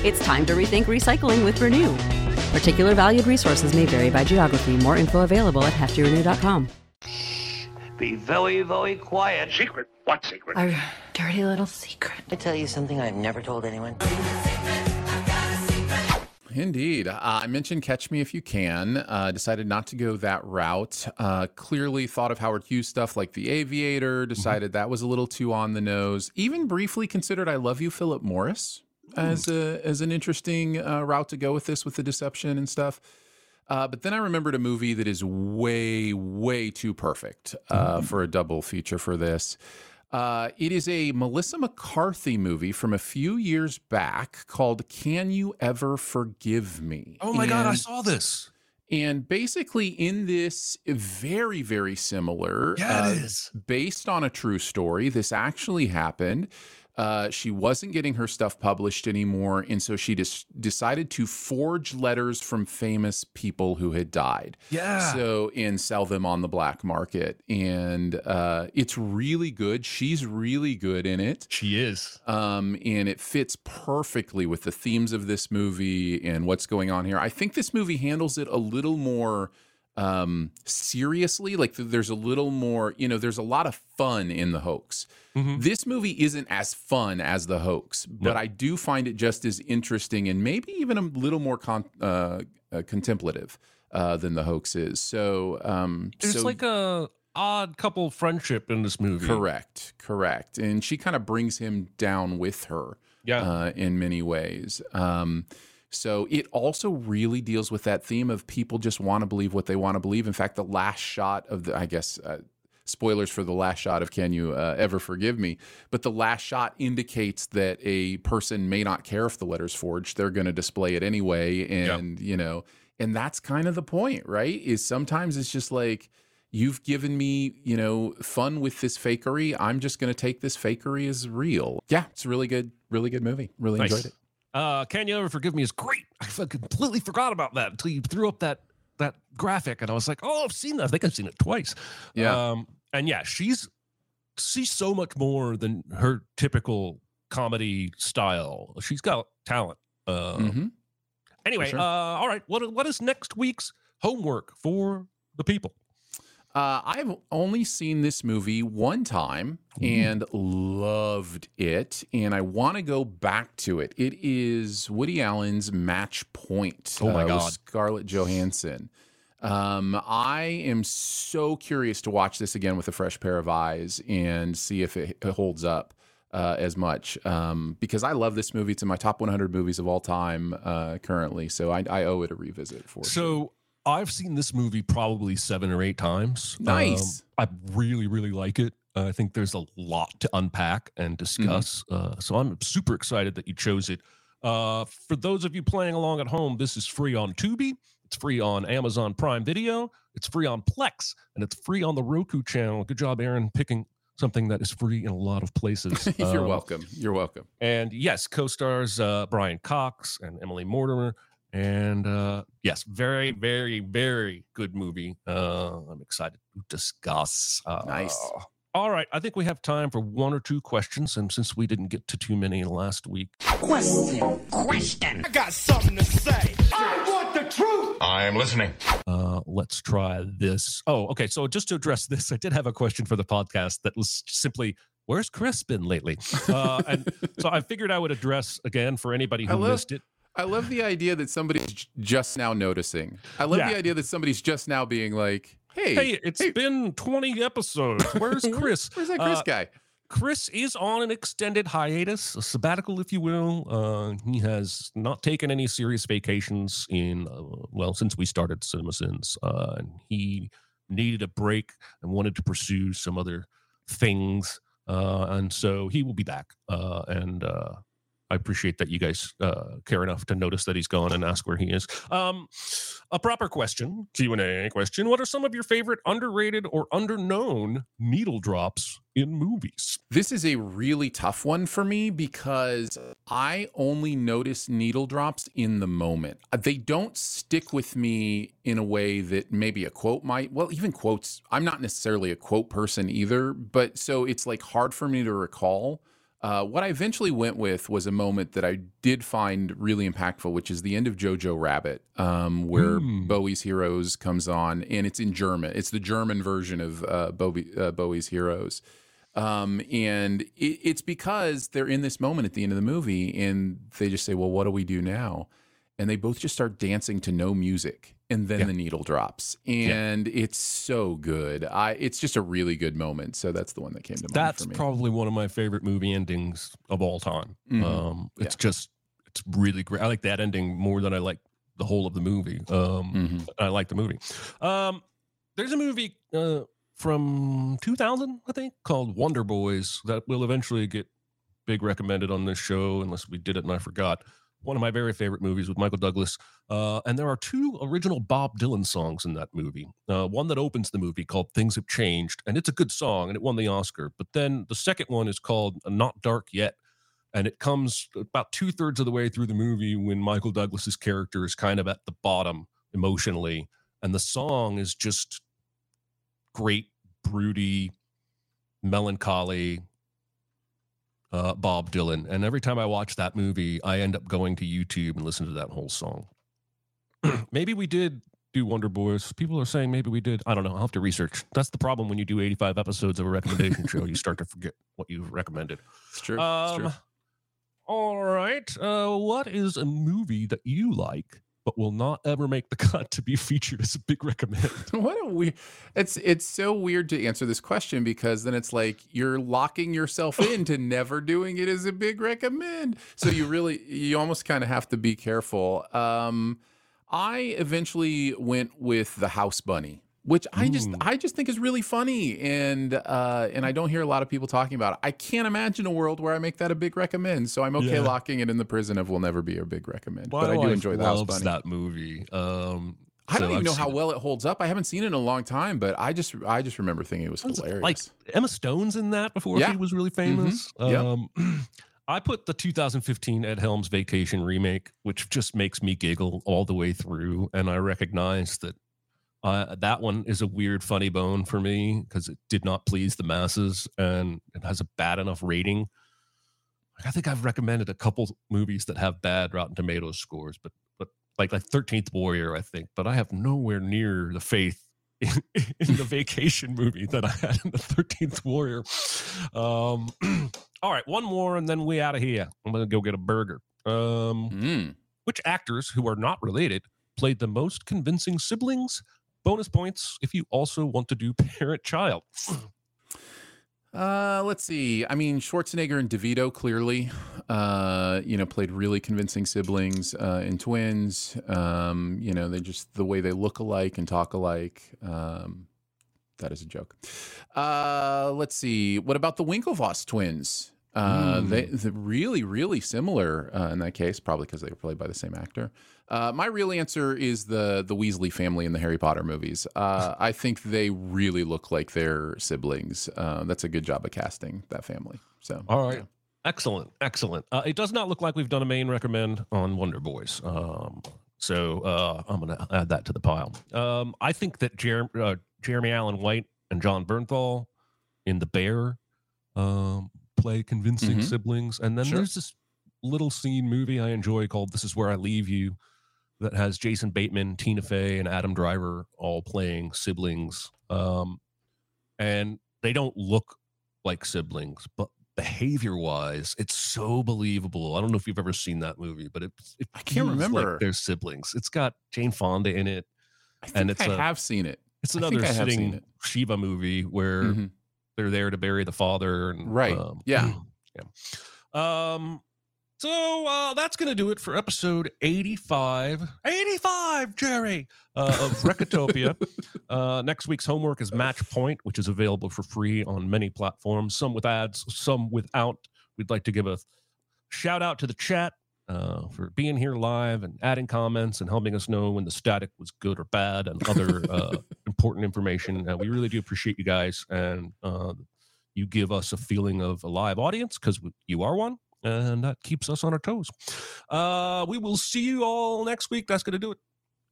It's time to rethink recycling with Renew. Particular valued resources may vary by geography. More info available at heftyrenew.com. Be very, very quiet. Secret? What secret? Our dirty little secret. I tell you something I've never told anyone. Indeed. Uh, I mentioned Catch Me If You Can. Uh, decided not to go that route. Uh, clearly thought of Howard Hughes stuff like The Aviator. Decided that was a little too on the nose. Even briefly considered I Love You, Philip Morris as a, as an interesting uh, route to go with this, with the deception and stuff. Uh, but then I remembered a movie that is way, way too perfect uh, for a double feature for this. Uh, it is a Melissa McCarthy movie from a few years back called Can You Ever Forgive Me? Oh my God, I saw this. and basically, in this, very, very similar. Yeah, it uh, is. Based on a true story. This actually happened. Uh, she wasn't getting her stuff published anymore. And so she just decided to forge letters from famous people who had died. Yeah. So, and sell them on the black market. And uh, it's really good. She's really good in it She is. um, and it fits perfectly with the themes of this movie and what's going on here. I think this movie handles it a little more um, seriously. Like th- there's a little more, you know, there's a lot of fun in the hoax. Mhm. This movie isn't as fun as the hoax, but No. I do find it just as interesting and maybe even a little more con- uh, uh, contemplative. uh, than the hoax is. So, um, There's so like a odd couple friendship in this movie. correct, correct, and she kind of brings him down with her Yeah. uh, in many ways. Um, so it also really deals with that theme of people just want to believe what they want to believe. In fact, the last shot of the, I guess, uh, spoilers for the last shot of Can You uh, Ever Forgive Me? But the last shot indicates that a person may not care if the letter's forged. They're going to display it anyway. And, you know, and that's kind of the point, right? Is sometimes it's just like, you've given me, you know, fun with this fakery. I'm just going to take this fakery as real. Yeah, it's a really good, really good movie. Really Nice. enjoyed it. Uh, Can You Ever Forgive Me is great. I completely forgot about that until you threw up that that graphic, and I was like, oh, I've seen that. I think I've seen it twice. Yeah. Um, and yeah, she's she's so much more than her typical comedy style. She's got talent. Uh, Mhm. Anyway, sure. uh, all right. What what is next week's homework for the people? Uh, I've only seen this movie one time and loved it, and I want to go back to it. It is Woody Allen's Match Point. Oh my uh, with God. Scarlett Johansson. Um, I am so curious to watch this again with a fresh pair of eyes and see if it, holds up uh, as much. Um, because I love this movie; it's in my top 100 movies of all time uh, currently. So I, I owe it a revisit for sure. So I've seen this movie probably seven or eight times. Nice. Um, I really, really like it. Uh, I think there's a lot to unpack and discuss. Uh, so I'm super excited that you chose it. Uh, for those of you playing along at home, this is free on Tubi. It's free on Amazon Prime Video. It's free on Plex, and it's free on the Roku channel. Good job, Aaron, picking something that is free in a lot of places. You're Um, welcome. You're welcome. and yes, co-stars uh, Brian Cox and Emily Mortimer. And uh, yes, very, very, very good movie. Uh, I'm excited to discuss. Uh, Nice. All right, I think we have time for one or two questions, and since we didn't get to too many last week, Question. Question. I got something to say. I want the truth. I am listening. uh, let's try this. Oh, okay. So just to address this, I did have a question for the podcast that was simply, "Where's Chris been lately?" Uh, and so I figured I would address again for anybody who love- missed it. I love the idea that somebody's just now noticing. I love Yeah. the idea that somebody's just now being like, "Hey, Hey, it's hey, been 20 episodes. Where's Chris? where's that Chris Uh, guy?" Chris is on an extended hiatus, a sabbatical, if you will. Uh, he has not taken any serious vacations in, uh, well, since we started Cinema Sins. Uh, and he needed a break and wanted to pursue some other things. Uh, and so he will be back. Uh, and uh, I appreciate that you guys uh, care enough to notice that he's gone and ask where he is. Um, a proper question, Q and A question. What are some of your favorite underrated or underknown needle drops in movies? This is a really tough one for me because I only notice needle drops in the moment. Uh, They don't stick with me in a way that maybe a quote might. Well, even quotes, I'm not necessarily a quote person either, but so it's like hard for me to recall. Uh, what I eventually went with was a moment that I did find really impactful, which is the end of Jojo Rabbit, um, where Mm. Bowie's Heroes comes on, and it's in German. It's the German version of uh, Bowie, uh, Bowie's Heroes. Um, and it, it's because they're in this moment at the end of the movie, and they just say, "Well, what do we do now?" And they both just start dancing to no music, and then Yeah. the needle drops, and it's so good. I it's just a really good moment. So that's the one that came to mind That's for me. probably one of my favorite movie endings of all time. Mhm. Um, it's just it's really great. I like that ending more than I like the whole of the movie. Um, Mhm. I like the movie. Um, there's a movie uh, from 2000, I think, called Wonder Boys that will eventually get big recommended on this show, unless we did it and I forgot. One of my very favorite movies with Michael Douglas. Uh, and there are two original Bob Dylan songs in that movie. Uh, one that opens the movie called Things Have Changed, and it's a good song and it won the Oscar. But then the second one is called Not Dark Yet. And it comes about two thirds of the way through the movie when Michael Douglas's character is kind of at the bottom emotionally. And the song is just great, broody, melancholy, uh, Bob Dylan. And every time I watch that movie, I end up going to YouTube and listen to that whole song. maybe we did do Wonder Boys. People are saying maybe we did. I don't know. I'll have to research. That's the problem when you do 85 episodes of a recommendation show. You start to forget what you've recommended. It's true. it's Um, true. all right. Uh, what is a movie that you like but will not ever make the cut to be featured as a big recommend. what a weird it's it's so weird to answer this question because then it's like you're locking yourself into never doing it as a big recommend. So you really you almost kind of have to be careful. Um i eventually went with the house bunny which i just Ooh. i just think is really funny and uh and i don't hear a lot of people talking about it i can't imagine a world where i make that a big recommend so i'm okay Yeah. locking it in the prison of will never be a big recommend My but i do enjoy the house bunny that movie. Um, I don't even I've know how well it holds up. I haven't seen it in a long time, but I just I just remember thinking it was hilarious. Like Emma Stone's in that before Yeah. she was really famous. Yep. Um, I put the 2015 Ed Helms Vacation remake, which just makes me giggle all the way through, and I recognize that uh, that one is a weird, funny bone for me because it did not please the masses and it has a bad enough rating. Like, I think I've recommended a couple movies that have bad Rotten Tomatoes scores, but but like like 13th Warrior, I think, but I have nowhere near the faith in, in the vacation movie that I had in the 13th Warrior. Um, all right, one more and then we out of here. I'm gonna go get a burger. Um, Mm. which actors who are not related played the most convincing siblings? Bonus points if you also want to do parent child. Uh, let's see. I mean, Schwarzenegger and DeVito clearly, uh, you know, played really convincing siblings uh, and twins. Um, you know, they just the way they look alike and talk alike. Um, that is a joke. Uh, let's see. What about the Winklevoss twins? Uh, they, they're really, really similar uh, in that case, probably because they were played by the same actor. Uh, my real answer is the the Weasley family in the Harry Potter movies. Uh, I think they really look like their siblings. Uh, that's a good job of casting that family. So, All right. yeah. Excellent. Excellent. Uh, it does not look like we've done a main recommend on Wonder Boys. Um, so uh, I'm going to add that to the pile. Um, I think that Jer- uh, Jeremy Allen White and Jon Bernthal in The Bear um, play convincing Mhm. siblings. And then Sure. there's this little scene movie I enjoy called This Is Where I Leave You that has Jason Bateman, Tina Fey, and Adam Driver all playing siblings. Um, and they don't look like siblings, but behavior wise, it's so believable. I don't know if you've ever seen that movie, but it, it I can't feels like remember. they're siblings. It's got Jane Fonda in it. I think And it's I a- have seen it. It's another I have seen sitting it. Shiva movie where Mhm. They're there to bury the father. And, Right. Um, Yeah. yeah. Um. So uh, that's going to do it for episode 85. 85, Jerry, uh, of Recotopia. uh, next week's homework is Match Point, which is available for free on many platforms, some with ads, some without. We'd like to give a shout out to the chat uh, for being here live and adding comments and helping us know when the static was good or bad and other uh, important information. Uh, we really do appreciate you guys. And uh, you give us a feeling of a live audience because you are one. And that keeps us on our toes. Uh, we will see you all next week. That's going to do it.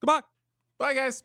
Goodbye. Bye, guys.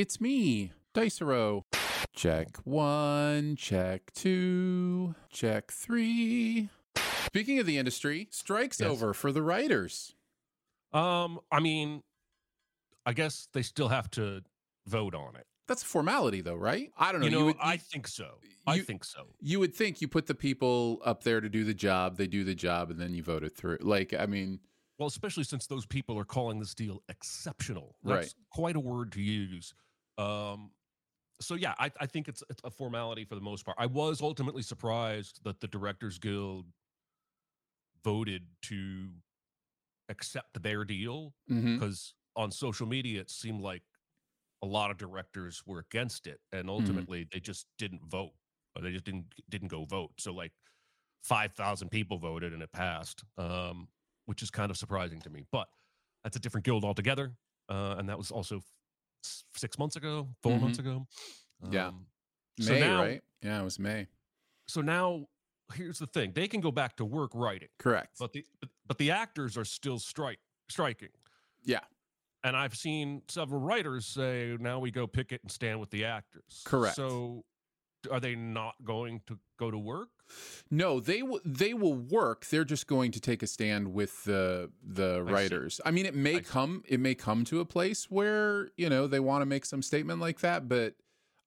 It's me, Dicero. Check one, check two, check three. Speaking of the industry, strike's Yes. over for the writers. Um, I mean, I guess they still have to vote on it. That's a formality, though, right? I don't know. You know, would, I think so. I you- think so. you would think you put the people up there to do the job, they do the job, and then you vote it through. Like, I mean, Well, especially since those people are calling this deal exceptional. Right. That's quite a word to use. Um, so yeah, I, I think it's, it's a formality for the most part. I was ultimately surprised that the Directors Guild voted to accept their deal because on social media it seemed like a lot of directors were against it, and Mm-hmm. ultimately they just didn't vote. Or they just didn't didn't go vote. So like five thousand people voted and it passed, um, which is kind of surprising to me. But that's a different guild altogether, uh, and that was also six months ago, 4 months ago. Yeah. Um, so May, now- right? Yeah, it was May. so now here's the thing: they can go back to work writing, Correct. but the but the actors are still strike striking. Yeah. And I've seen several writers say, now we go picket and stand with the actors. Correct. So are they not going to go to work? No, they will. They will work. They're just going to take a stand with the the see. writers. I mean, it may I see. come. It may come to a place where you know they want to make some statement like that. But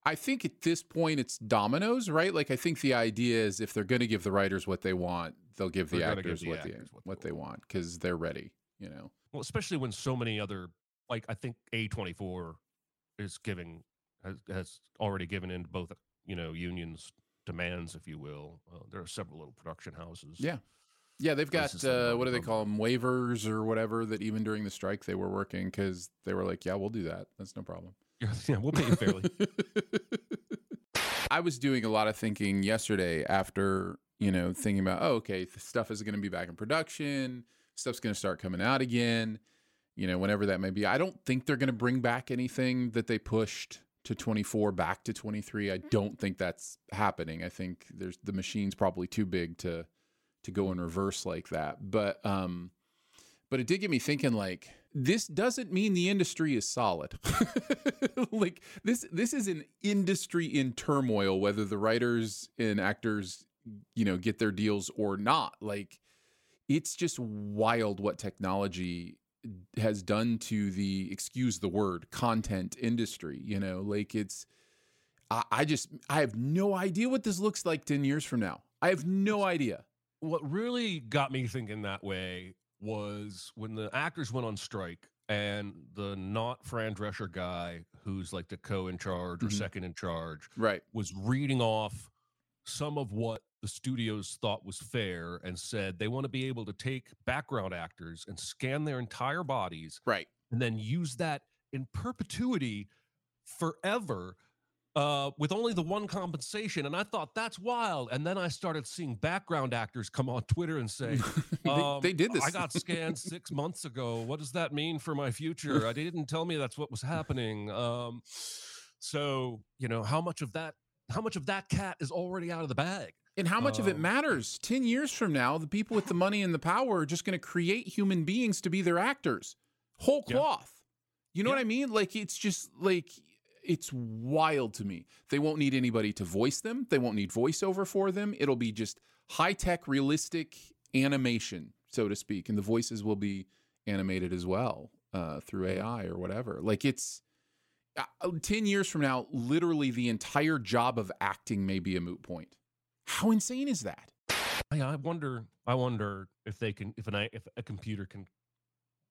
I think at this point, it's dominoes, right? Like I think the idea is if they're going to give the writers what they want, they'll give the They're give actors the what actors they what they want because they're ready. You know. Well, especially when so many other, like I think A24 is giving, has, has already given in to both, you know, unions' demands, if you will. Uh, there are several little production houses. Yeah. Yeah, they've got uh, what do they call them waivers or whatever that even during the strike they were working because they were like, yeah, we'll do that. That's no problem. yeah, we'll pay you fairly. I was doing a lot of thinking yesterday after, you know, thinking about, oh, okay, the stuff is going to be back in production. Stuff's going to start coming out again, you know, whenever that may be. I don't think they're going to bring back anything that they pushed to 24 back to 23. I don't think that's happening. I think there's the machine's probably too big to to go in reverse like that. But um but it did get me thinking like this doesn't mean the industry is solid. like this this is an industry in turmoil whether the writers and actors you know get their deals or not. Like it's just wild what technology has done to the excuse the word content industry, you know? Like it's I, I just I have no idea what this looks like 10 years from now. I have no idea. what really got me thinking that way was when the actors went on strike and the not Fran Drescher guy, who's like the co in charge or Mhm. second in charge, Right. was reading off some of what the studios thought was fair and said they want to be able to take background actors and scan their entire bodies Right. and then use that in perpetuity forever uh, with only the one compensation. And I thought that's wild. And then I started seeing background actors come on Twitter and say, They- um, they did this. I got scanned six months ago. What does that mean for my future? I didn't tell me that's what was happening. Um, so you know how much of that, how much of that cat is already out of the bag. And how much of it Um, matters? 10 years from now, the people with the money and the power are just going to create human beings to be their actors. Whole Yeah. cloth. You know what I mean? Like it's just like it's wild to me. They won't need anybody to voice them. They won't need voiceover for them. It'll be just high-tech realistic animation, so to speak, and the voices will be animated as well uh, through AI or whatever. Like it's uh, 10 years from now, literally the entire job of acting may be a moot point. How insane is that? I, wonder. I wonder if they can, if an if a computer can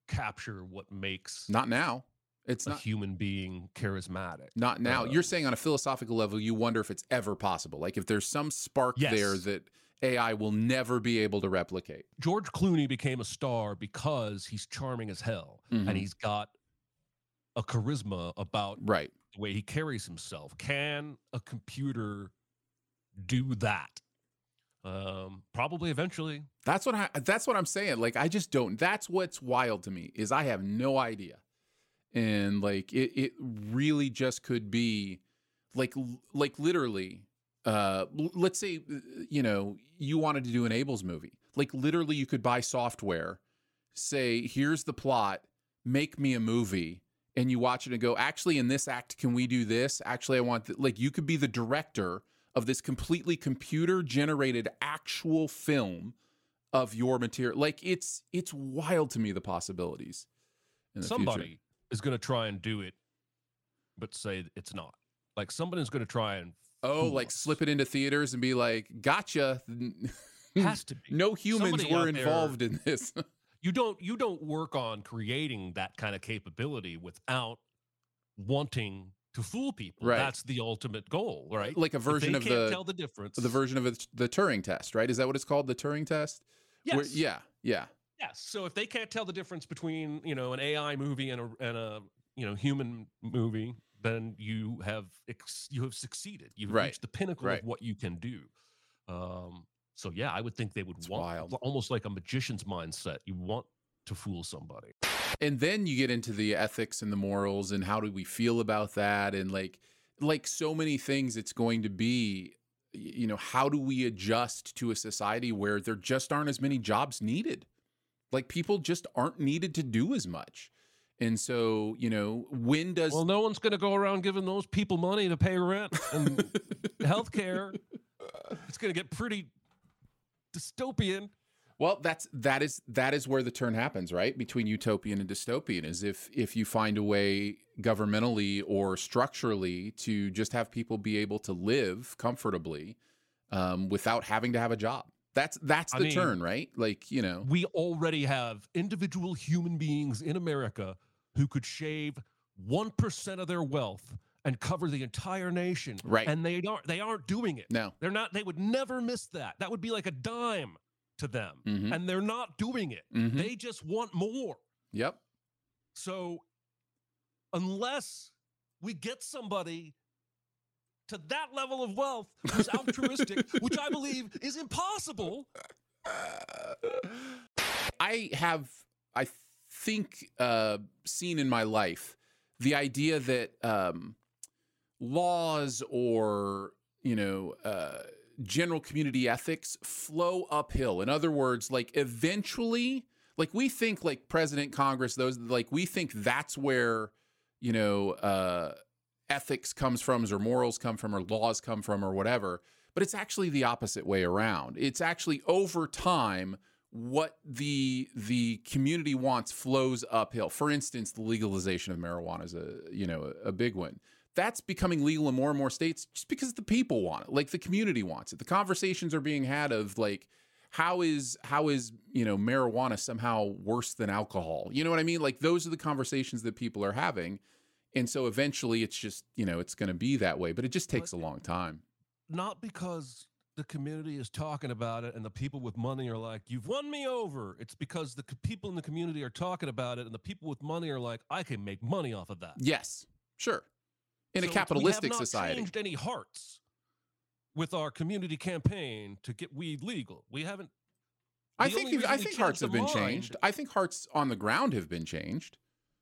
capture what makes Not now. It's a not human being charismatic. not now. uh, You're saying on a philosophical level, you wonder if it's ever possible. Like if there's some spark Yes. there that AI will never be able to replicate. George Clooney became a star because he's charming as hell Mhm. and he's got a charisma about Right. the way he carries himself. Can a computer do that? Um, probably eventually. That's what I that's what I'm saying. Like I just don't that's what's wild to me is I have no idea. And like it it really just could be like like literally uh let's say uh, you know you wanted to do an Abel's movie. Like literally you could buy software, say here's the plot, make me a movie and you watch it and go actually in this act can we do this? Actually I want th-. like you could be the director of this completely computer generated actual film of your material. Like it's it's wild to me the possibilities. In the Somebody future. is going to try and do it, but say it's not. Like somebody's going to try and Oh, like us. slip it into theaters and be like, "Gotcha." Has to be. no humans Somebody were out there- involved in this. you don't you don't work on creating that kind of capability without wanting to fool people. Right. That's the ultimate goal, right? like a version they of can't the tell the difference. the version of the Turing test, right? Is that what it's called, the Turing test? Yes. Where- yeah, yeah. Yes. So if they can't tell the difference between you know an AI movie and a and a you know human movie, then you have ex- you have succeeded. You've Right. reached the pinnacle Right. of what you can do. Um, so yeah, I would think they would It's want wild. almost like a magician's mindset. You want to fool somebody. And then you get into the ethics and the morals and how do we feel about that and like like so many things it's going to be you know, how do we adjust to a society where there just aren't as many jobs needed? Like people just aren't needed to do as much. And so, you know, when does Well, no one's going to go around giving those people money to pay rent and health care. It's going to get pretty dystopian. Well, that's that is that is where the turn happens, right? Between utopian and dystopian is if if you find a way governmentally or structurally to just have people be able to live comfortably um, without having to have a job. That's that's I the mean, turn, right? Like you know, We already have individual human beings in America who could shave 1% of their wealth and cover the entire nation. Right. And they aren't they aren't doing it. No. They're not they would never miss that. That would be like a dime to them. Mhm. And they're not doing it. Mhm. They just want more. Yep. So unless we get somebody to that level of wealth who's altruistic, which I believe is impossible, I have, I think, uh, seen in my life the idea that um, laws or you know uh, general community ethics flow uphill. In other words, like eventually, like we think, like President, Congress, those like we think that's where you know uh, ethics comes from, or morals come from, or laws come from, or whatever. But it's actually the opposite way around. It's actually over time what the the community wants flows uphill. For instance, the legalization of marijuana is a you know a, a big one. That's becoming legal in more and more states just because the people want it, like the community wants it. The conversations are being had of like how is how is you know marijuana somehow worse than alcohol? You know what I mean? Like those are the conversations that people are having, and so eventually it's just you know it's going to be that way. But it just takes a long time. not because the community is talking about it and the people with money are like, you've won me over. It's because the c- people in the community are talking about it and the people with money are like, I can make money off of that. Yes, sure. In So a capitalistic we have not society. changed any hearts with our community campaign to get weed legal. We haven't. I think I think hearts have been changed. I think hearts on the ground have been changed.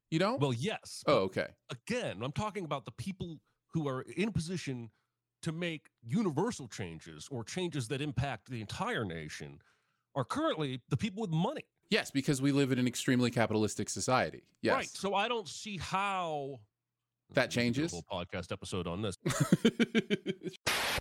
You know? Well, yes. oh, okay. Again, I'm talking about the people who are in a position to make universal changes or changes that impact the entire nation are currently the people with money. Yes, because we live in an extremely capitalistic society. Yes. Right. So I don't see how That We could a changes? whole podcast episode on this.